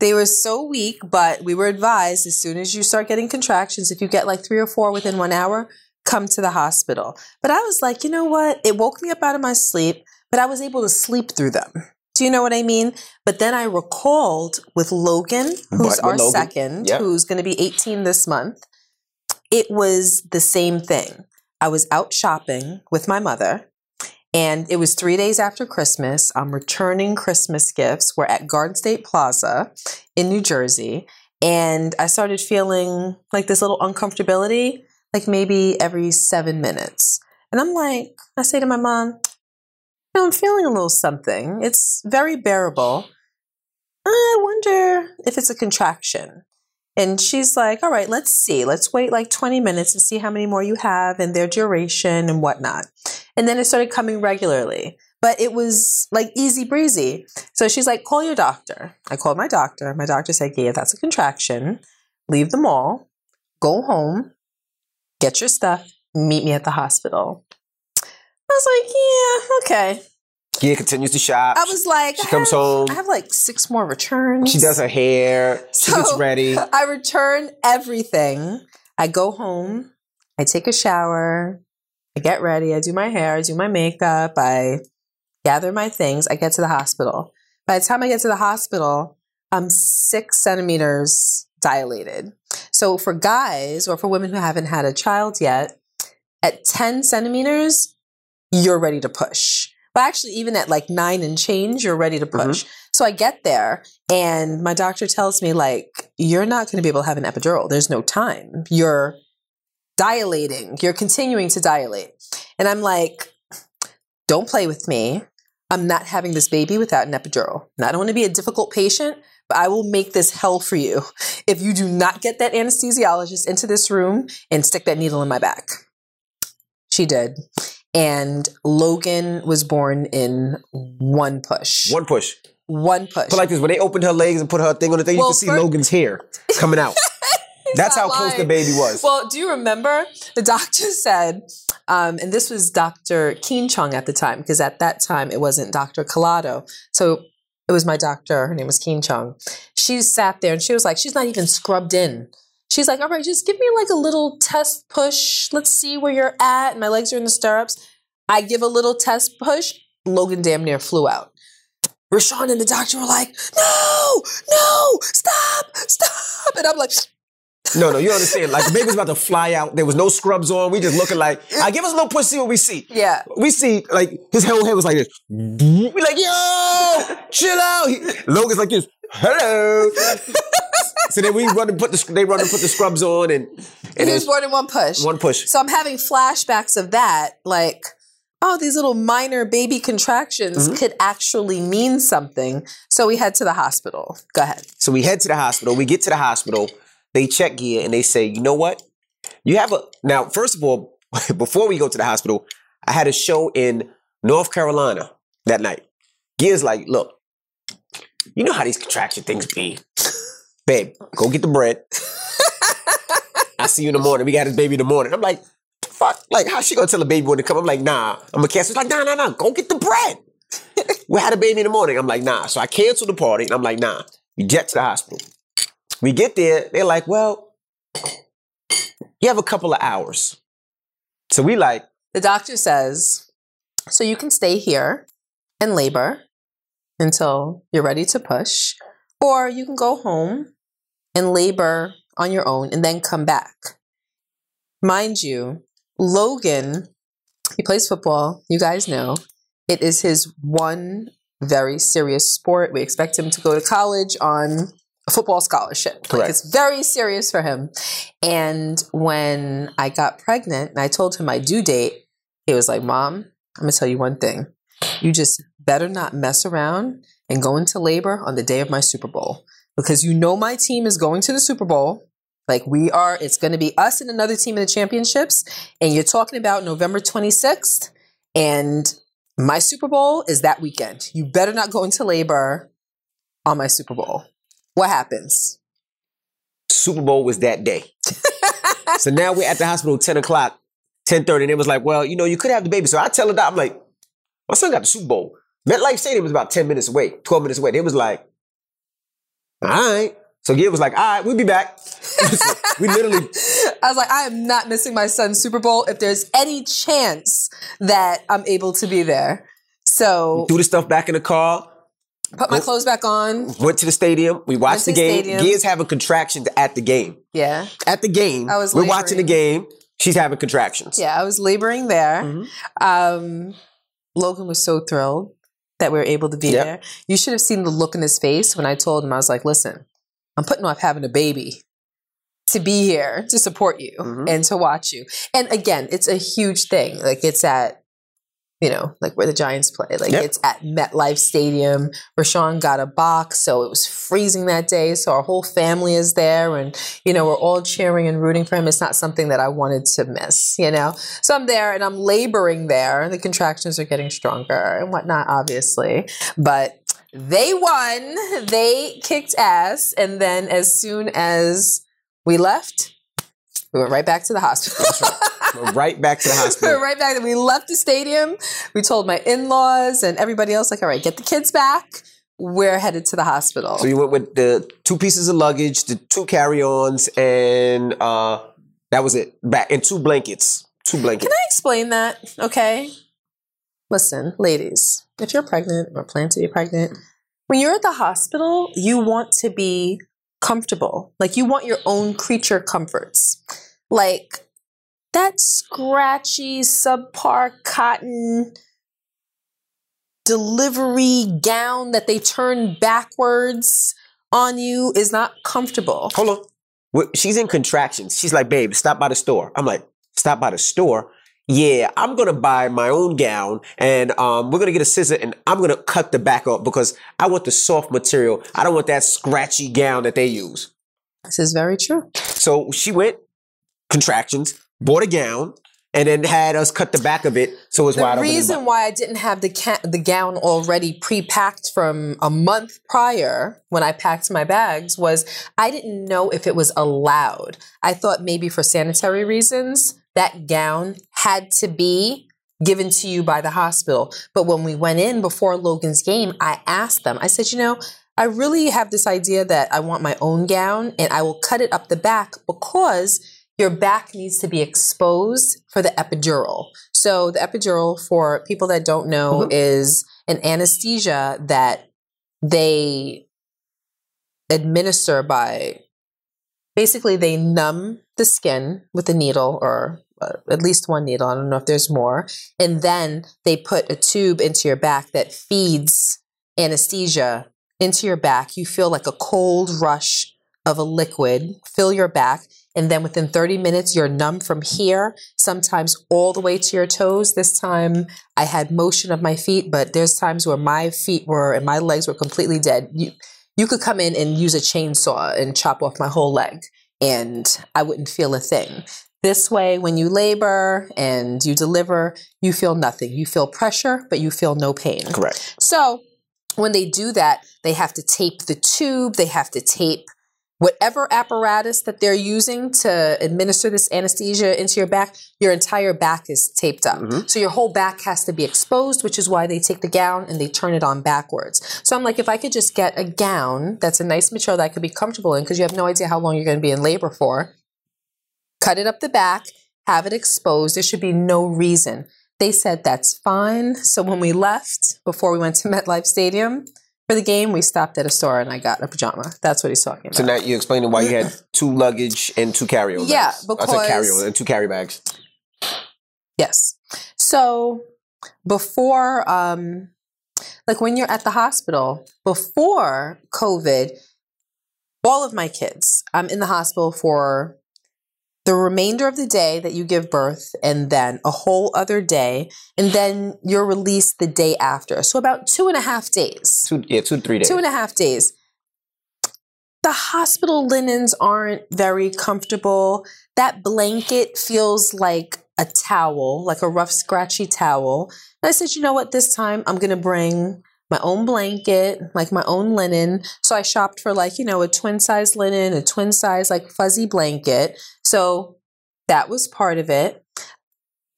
[SPEAKER 2] They were so weak, but we were advised as soon as you start getting contractions, if you get like three or four within one hour, come to the hospital. But I was like, you know what? It woke me up out of my sleep, but I was able to sleep through them. Do you know what I mean? But then I recalled with Logan, who's
[SPEAKER 1] But
[SPEAKER 2] our
[SPEAKER 1] Logan,
[SPEAKER 2] second,
[SPEAKER 1] yep.
[SPEAKER 2] who's going to be 18 this month. It was the same thing. I was out shopping with my mother. And it was three days after Christmas. I'm returning Christmas gifts. We're at Garden State Plaza in New Jersey. And I started feeling like this little uncomfortability, like maybe every seven minutes. And I'm like, I say to my mom, "You know, I'm feeling a little something. It's very bearable. I wonder if it's a contraction. And she's like, all right, let's see. Let's wait like 20 minutes and see how many more you have and their duration and whatnot. And then it started coming regularly. But it was like easy breezy. So she's like, call your doctor. I called my doctor. My doctor said, yeah, that's a contraction. Leave the mall, go home, get your stuff, meet me at the hospital. Was like, yeah, okay.
[SPEAKER 1] Gia continues to shop.
[SPEAKER 2] I was like,
[SPEAKER 1] she
[SPEAKER 2] I
[SPEAKER 1] comes
[SPEAKER 2] have-
[SPEAKER 1] home.
[SPEAKER 2] I have like six more returns.
[SPEAKER 1] She does her hair. She
[SPEAKER 2] So-
[SPEAKER 1] gets ready.
[SPEAKER 2] I return everything. I go home. I take a shower. I get ready. I do my hair. I do my makeup. I gather my things. I get to the hospital. By the time I get to the hospital, I'm six centimeters dilated. So for guys or for women who haven't had a child yet, at 10 centimeters, you're ready to push. But actually, even at like nine and change, you're ready to push. Mm-hmm. So I get there and my doctor tells me, like, you're not going to be able to have an epidural. There's no time. You're dilating. You're continuing to dilate. And I'm like, don't play with me. I'm not having this baby without an epidural. And I don't want to be a difficult patient, but I will make this hell for you if you do not get that anesthesiologist into this room and stick that needle in my back. She did. And Logan was born in one push.
[SPEAKER 1] One push.
[SPEAKER 2] One push.
[SPEAKER 1] But like this, when they opened her legs and put her thing on the thing,
[SPEAKER 2] Well,
[SPEAKER 1] you can see
[SPEAKER 2] fir-
[SPEAKER 1] Logan's hair coming out. That's how
[SPEAKER 2] not
[SPEAKER 1] close the baby was.
[SPEAKER 2] Well, do you remember the doctor said, um, and this was Dr. Keen Chung at the time, because at that time it wasn't Dr. Collado. So it was my doctor. Her name was Keen Chung. She sat there and she was like, she's not even scrubbed in. She's like, all right, just give me like a little test push. Let's see where you're at. My legs are in the stirrups. I give a little test push. Logan damn near flew out. Rashaun and the doctor were like, no, no, stop, stop. And I'm like,
[SPEAKER 1] no, no, you understand. Like the baby was about to fly out. There was no scrubs on. We just looking like, I give us a little push, see what we see.
[SPEAKER 2] yeah.
[SPEAKER 1] We see like his whole head was like this. We like, yo, chill out. He, Logan's like this. Hello. so then we run and put the they run and put the scrubs on and and
[SPEAKER 2] he was born in one push.
[SPEAKER 1] one push.
[SPEAKER 2] So I'm having flashbacks of that, like, oh, these little minor baby contractions
[SPEAKER 1] Mm-hmm.
[SPEAKER 2] could actually mean something. So we head to the hospital. Go ahead.
[SPEAKER 1] So we head to the hospital. We get to the hospital. They check Gia and they say, you know what? You have a now. First of all, before we go to the hospital, I had a show in North Carolina that night. Gia's like, look, you know how these contraction things be, babe. Go get the bread. I see you in the morning. We got his baby in the morning. I'm like, fuck. Like, how she gonna tell a baby when to come? I'm like, nah. I'm a cancel. She's like, nah, nah, nah. Go get the bread. we had a baby in the morning. I'm like, nah. So I canceled the party. And I'm like, nah. We jet to the hospital. We get there. They're like, well, you have a couple of hours. So we like,
[SPEAKER 2] The doctor says, so you can stay here and labor until you're ready to push, or you can go home and labor on your own and then come back. Mind you, Logan, he plays football. You guys know it is his one very serious sport. We expect him to go to college on a football scholarship. Like,
[SPEAKER 1] Correct.
[SPEAKER 2] it's very serious for him. And when I got pregnant and I told him my due date, he was like, Mom, I'm going to tell you one thing. You just better not mess around and go into labor on the day of my Super Bowl because you know my team is going to the Super Bowl. Like we are, it's going to be us and another team in the championships. And you're talking about November 26th. And my Super Bowl is that weekend. You better not go into labor on my Super Bowl. What happens?
[SPEAKER 1] Super Bowl was that day. so now we're at the hospital 10 o'clock, 10.30, and it was like, well, you know, you could have the baby. So I tell her that, I'm like, my son got the Super Bowl. MetLife Stadium was about 10 minutes away, 12 minutes away. They was like, all right. So Gia was like, all right, we'll be back. We literally,
[SPEAKER 2] I was like, I am not missing my son's Super Bowl if there's any chance that I'm able to be there. So
[SPEAKER 1] threw the stuff back in the car,
[SPEAKER 2] put my clothes back on.
[SPEAKER 1] went to the stadium. We watched the game.
[SPEAKER 2] stadium.
[SPEAKER 1] Gia's having contractions at the game.
[SPEAKER 2] Yeah.
[SPEAKER 1] At the game,
[SPEAKER 2] I was
[SPEAKER 1] we're watching the game. She's having contractions.
[SPEAKER 2] Yeah, I was laboring there.
[SPEAKER 1] Mhm.
[SPEAKER 2] Um, Logan was so thrilled that we were able to be
[SPEAKER 1] Yep.
[SPEAKER 2] there. You should have seen the look in his face when I told him, I was like, listen, I'm putting off having a baby to be here to support you
[SPEAKER 1] Mhm.
[SPEAKER 2] and to watch you. And again, it's a huge thing. Like it's at, you know, like where the Giants play. Like
[SPEAKER 1] Yep.
[SPEAKER 2] it's at MetLife Stadium. Rashaun got a box, so it was freezing that day. So our whole family is there, and you know we're all cheering and rooting for him. It's not something that I wanted to miss, you know. So I'm there and I'm laboring there. The contractions are getting stronger and whatnot, obviously, but. They won. They kicked ass. And then, as soon as we left, We went right back to the hospital.
[SPEAKER 1] Went right back to the
[SPEAKER 2] we
[SPEAKER 1] hospital.
[SPEAKER 2] right back. We left the stadium. We told my in-laws and everybody else, like, all right, get the kids back. We're headed to the hospital.
[SPEAKER 1] So you went with the two pieces of luggage, the two carry-ons, and uh, that was it. Back and two blankets. Two blankets.
[SPEAKER 2] Can I explain that? Okay. Listen, ladies, if you're pregnant or plan to be pregnant, when you're at the hospital, you want to be comfortable. Like you want your own creature comforts. Like that scratchy, subpar cotton delivery gown that they turn backwards on you is not comfortable.
[SPEAKER 1] Hold on. She's in contractions. She's like, babe, stop by the store. I'm like, stop by the store? Yeah, I'm gonna buy my own gown and um, we're gonna get a scissor and I'm gonna cut the back up because I want the soft material. I don't want that scratchy gown that they use.
[SPEAKER 2] This is very true.
[SPEAKER 1] So she went, contractions, bought a gown, and then had us cut the back of it so it's wide open. the
[SPEAKER 2] reason why I didn't have the ca- the gown already pre-packed from a month prior when I packed my bags was I didn't know if it was allowed. I thought maybe for sanitary reasons that gown had to be given to you by the hospital. But when we went in before Logan's game, I asked them. I said, "You know, I really have this idea that I want my own gown and I will cut it up the back because your back needs to be exposed for the epidural. So the epidural, for people that don't know,
[SPEAKER 1] Mhm.
[SPEAKER 2] is an anesthesia that they administer by basically they numb the skin with a needle or uh, at least one needle. I don't know if there's more. And then they put a tube into your back that feeds anesthesia into your back. You feel like a cold rush of a liquid fill your back. And then within 30 minutes, you're numb from here, sometimes all the way to your toes. This time I had motion of my feet, but there's times where my feet were and my legs were completely dead. You, you could come in and use a chainsaw and chop off my whole leg, and I wouldn't feel a thing. This way, when you labor and you deliver, you feel nothing. You feel pressure, but you feel no pain.
[SPEAKER 1] Correct.
[SPEAKER 2] So when they do that, they have to tape the tube, they have to tape whatever apparatus that they're using to administer this anesthesia into your back, your entire back is taped up.
[SPEAKER 1] Mhm.
[SPEAKER 2] So your whole back has to be exposed, which is why they take the gown and they turn it on backwards. So I'm like, if I could just get a gown that's a nice material that I could be comfortable in, because you have no idea how long you're going to be in labor for, cut it up the back, have it exposed. There should be no reason. They said that's fine. So when we left, before we went to MetLife Stadium for the game, we stopped at a store and I got a pajama. That's what he's talking about.
[SPEAKER 1] So now you're explaining why you had two luggage and two carry-on
[SPEAKER 2] Yeah,
[SPEAKER 1] bags. I
[SPEAKER 2] because-
[SPEAKER 1] said carry-on and two carry bags.
[SPEAKER 2] Yes. So before, um, like when you're at the hospital, before COVID, all of my kids, I'm in the hospital for the remainder of the day that you give birth and then a whole other day. And then you're released the day after. So about two and a half days.
[SPEAKER 1] Two, yeah, two three days.
[SPEAKER 2] Two and a half days. The hospital linens aren't very comfortable. That blanket feels like a towel, like a rough, scratchy towel. And I said, you know what, this time I'm going to bring my own blanket, like my own linen. So I shopped for like, you know, a twin size linen, a twin size, like fuzzy blanket. So that was part of it.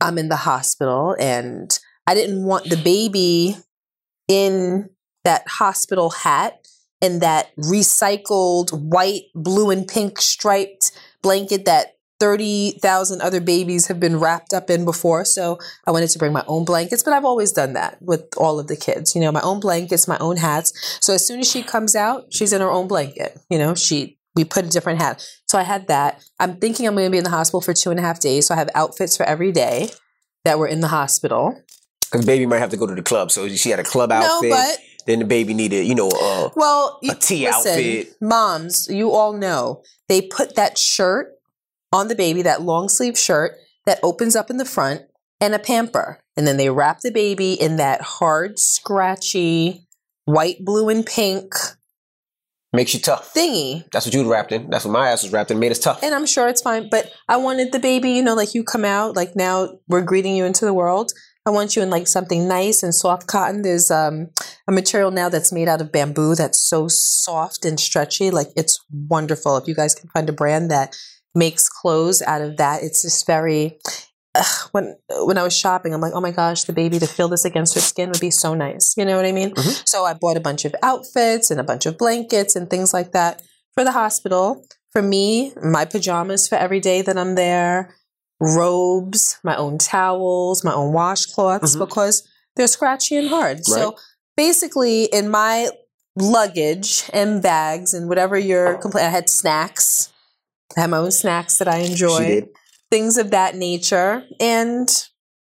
[SPEAKER 2] I'm in the hospital and I didn't want the baby in that hospital hat and that recycled white, blue, and pink striped blanket that 30,000 other babies have been wrapped up in before. So I wanted to bring my own blankets, but I've always done that with all of the kids. You know, my own blankets, my own hats. So as soon as she comes out, she's in her own blanket. You know, she we put a different hat. So I had that. I'm thinking I'm going to be in the hospital for two and a half days. So I have outfits for every day that were in the hospital.
[SPEAKER 1] Because baby might have to go to the club. So she had a club outfit.
[SPEAKER 2] No, but
[SPEAKER 1] then the baby needed, you know, uh,
[SPEAKER 2] Well,
[SPEAKER 1] A tea
[SPEAKER 2] listen,
[SPEAKER 1] outfit.
[SPEAKER 2] Moms, you all know they put that shirt on the baby, that long sleeve shirt that opens up in the front, and a pamper. And then they wrap the baby in that hard, scratchy, white, blue, and pink
[SPEAKER 1] makes you tough.
[SPEAKER 2] thingy.
[SPEAKER 1] That's what you wrapped in. That's what my ass was wrapped in. Made us tough.
[SPEAKER 2] And I'm sure it's fine. But I wanted the baby, you know, like you come out, like now we're greeting you into the world. I want you in like something nice and soft cotton. There's um, a material now that's made out of bamboo that's so soft and stretchy. Like it's wonderful. If you guys can find a brand that makes clothes out of that. It's just very. ugh, when when I was shopping, I'm like, oh my gosh, the baby to feel this against her skin would be so nice. You know what I mean?
[SPEAKER 1] Mhm.
[SPEAKER 2] So I bought a bunch of outfits and a bunch of blankets and things like that for the hospital. For me, my pajamas for every day that I'm there, robes, my own towels, my own washcloths
[SPEAKER 1] Mhm.
[SPEAKER 2] because they're scratchy and hard.
[SPEAKER 1] Right.
[SPEAKER 2] So basically, in my luggage and bags and whatever you're complaining, I had snacks. I had my own snacks that I enjoy, things of that nature. And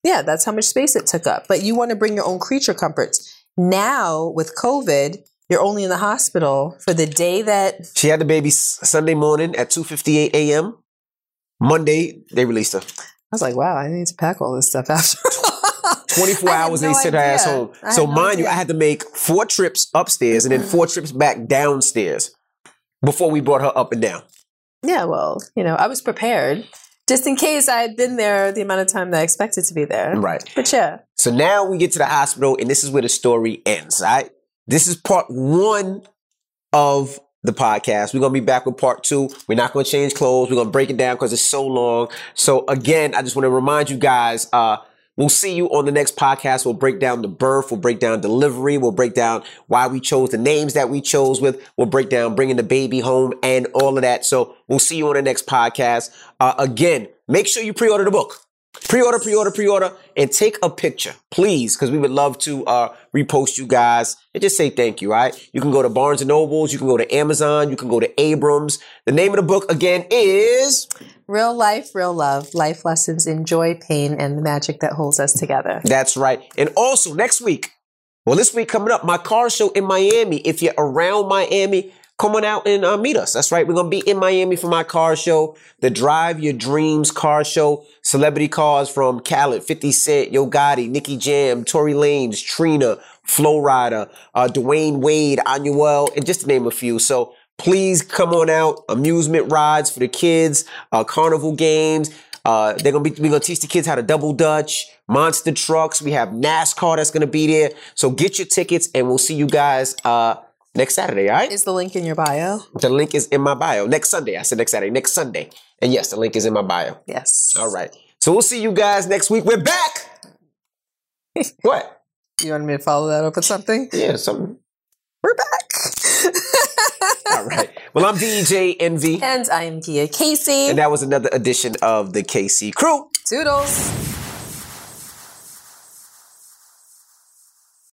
[SPEAKER 2] yeah, that's how much space it took up. But you want to bring your own creature comforts. Now, with COVID, you're only in the hospital for the day that
[SPEAKER 1] She had the baby Sunday morning at 2:58 a.m. Monday they released her.
[SPEAKER 2] I was like, wow, I need to pack all this stuff after.
[SPEAKER 1] 24
[SPEAKER 2] I
[SPEAKER 1] hours
[SPEAKER 2] no
[SPEAKER 1] they sent her ass home. So
[SPEAKER 2] no
[SPEAKER 1] mind you. I had to make four trips upstairs and then four trips back downstairs before we brought her up and down.
[SPEAKER 2] Yeah, well, you know, I was prepared just in case I had been there the amount of time that I expected to be there.
[SPEAKER 1] Right.
[SPEAKER 2] But yeah,
[SPEAKER 1] So now we get to the hospital, and this is where the story ends. All right. This is part one of the podcast. We're gonna be back with part two. We're not gonna change clothes. We're gonna break it down because it's so long. So again, I just want to remind you guys, uh, we'll see you on the next podcast. We'll break down the birth, we'll break down delivery, we'll break down why we chose the names that we chose with, we'll break down bringing the baby home and all of that. So we'll see you on the next podcast. Uh, again, make sure you pre-order the book. Pre-order, pre-order, pre-order, and take a picture, please, because we would love to uh, repost you guys and just say thank you. All right, you can go to Barnes and Nobles, you can go to Amazon, you can go to Abrams. The name of the book again is
[SPEAKER 2] real life, real love, life lessons in joy, pain, and the magic that holds us together.
[SPEAKER 1] That's right. And also next week, well, this week coming up, my car show in Miami. If you're around Miami, come on out and uh, meet us. That's right. We're gonna be in Miami for my car show, the Drive Your Dreams car show. Celebrity cars from Khaled, 50 Cent, Yo Gotti, Nicky Jam, Tory Lanez, Trina, Flo Rida, uh, Dwyane Wade, Anuel, and just to name a few. So please come on out. Amusement rides for the kids, uh, carnival games. Uh, they're gonna be we're gonna teach the kids how to double dutch, monster trucks. We have NASCAR that's gonna be there. So get your tickets, and we'll see you guys uh, next Saturday. All right.
[SPEAKER 2] Is the link in your bio?
[SPEAKER 1] The link is in my bio. Next Sunday. I said next Saturday. Next Sunday. And yes, the link is in my bio.
[SPEAKER 2] Yes.
[SPEAKER 1] All right. So we'll see you guys next week. We're back. what?
[SPEAKER 2] You want me to follow that up with something?
[SPEAKER 1] Yeah, something.
[SPEAKER 2] We're back.
[SPEAKER 1] All right. Well, I'm DJ Envy.
[SPEAKER 2] and I am Gia Casey.
[SPEAKER 1] And that was another edition of the Casey Crew.
[SPEAKER 2] Toodles.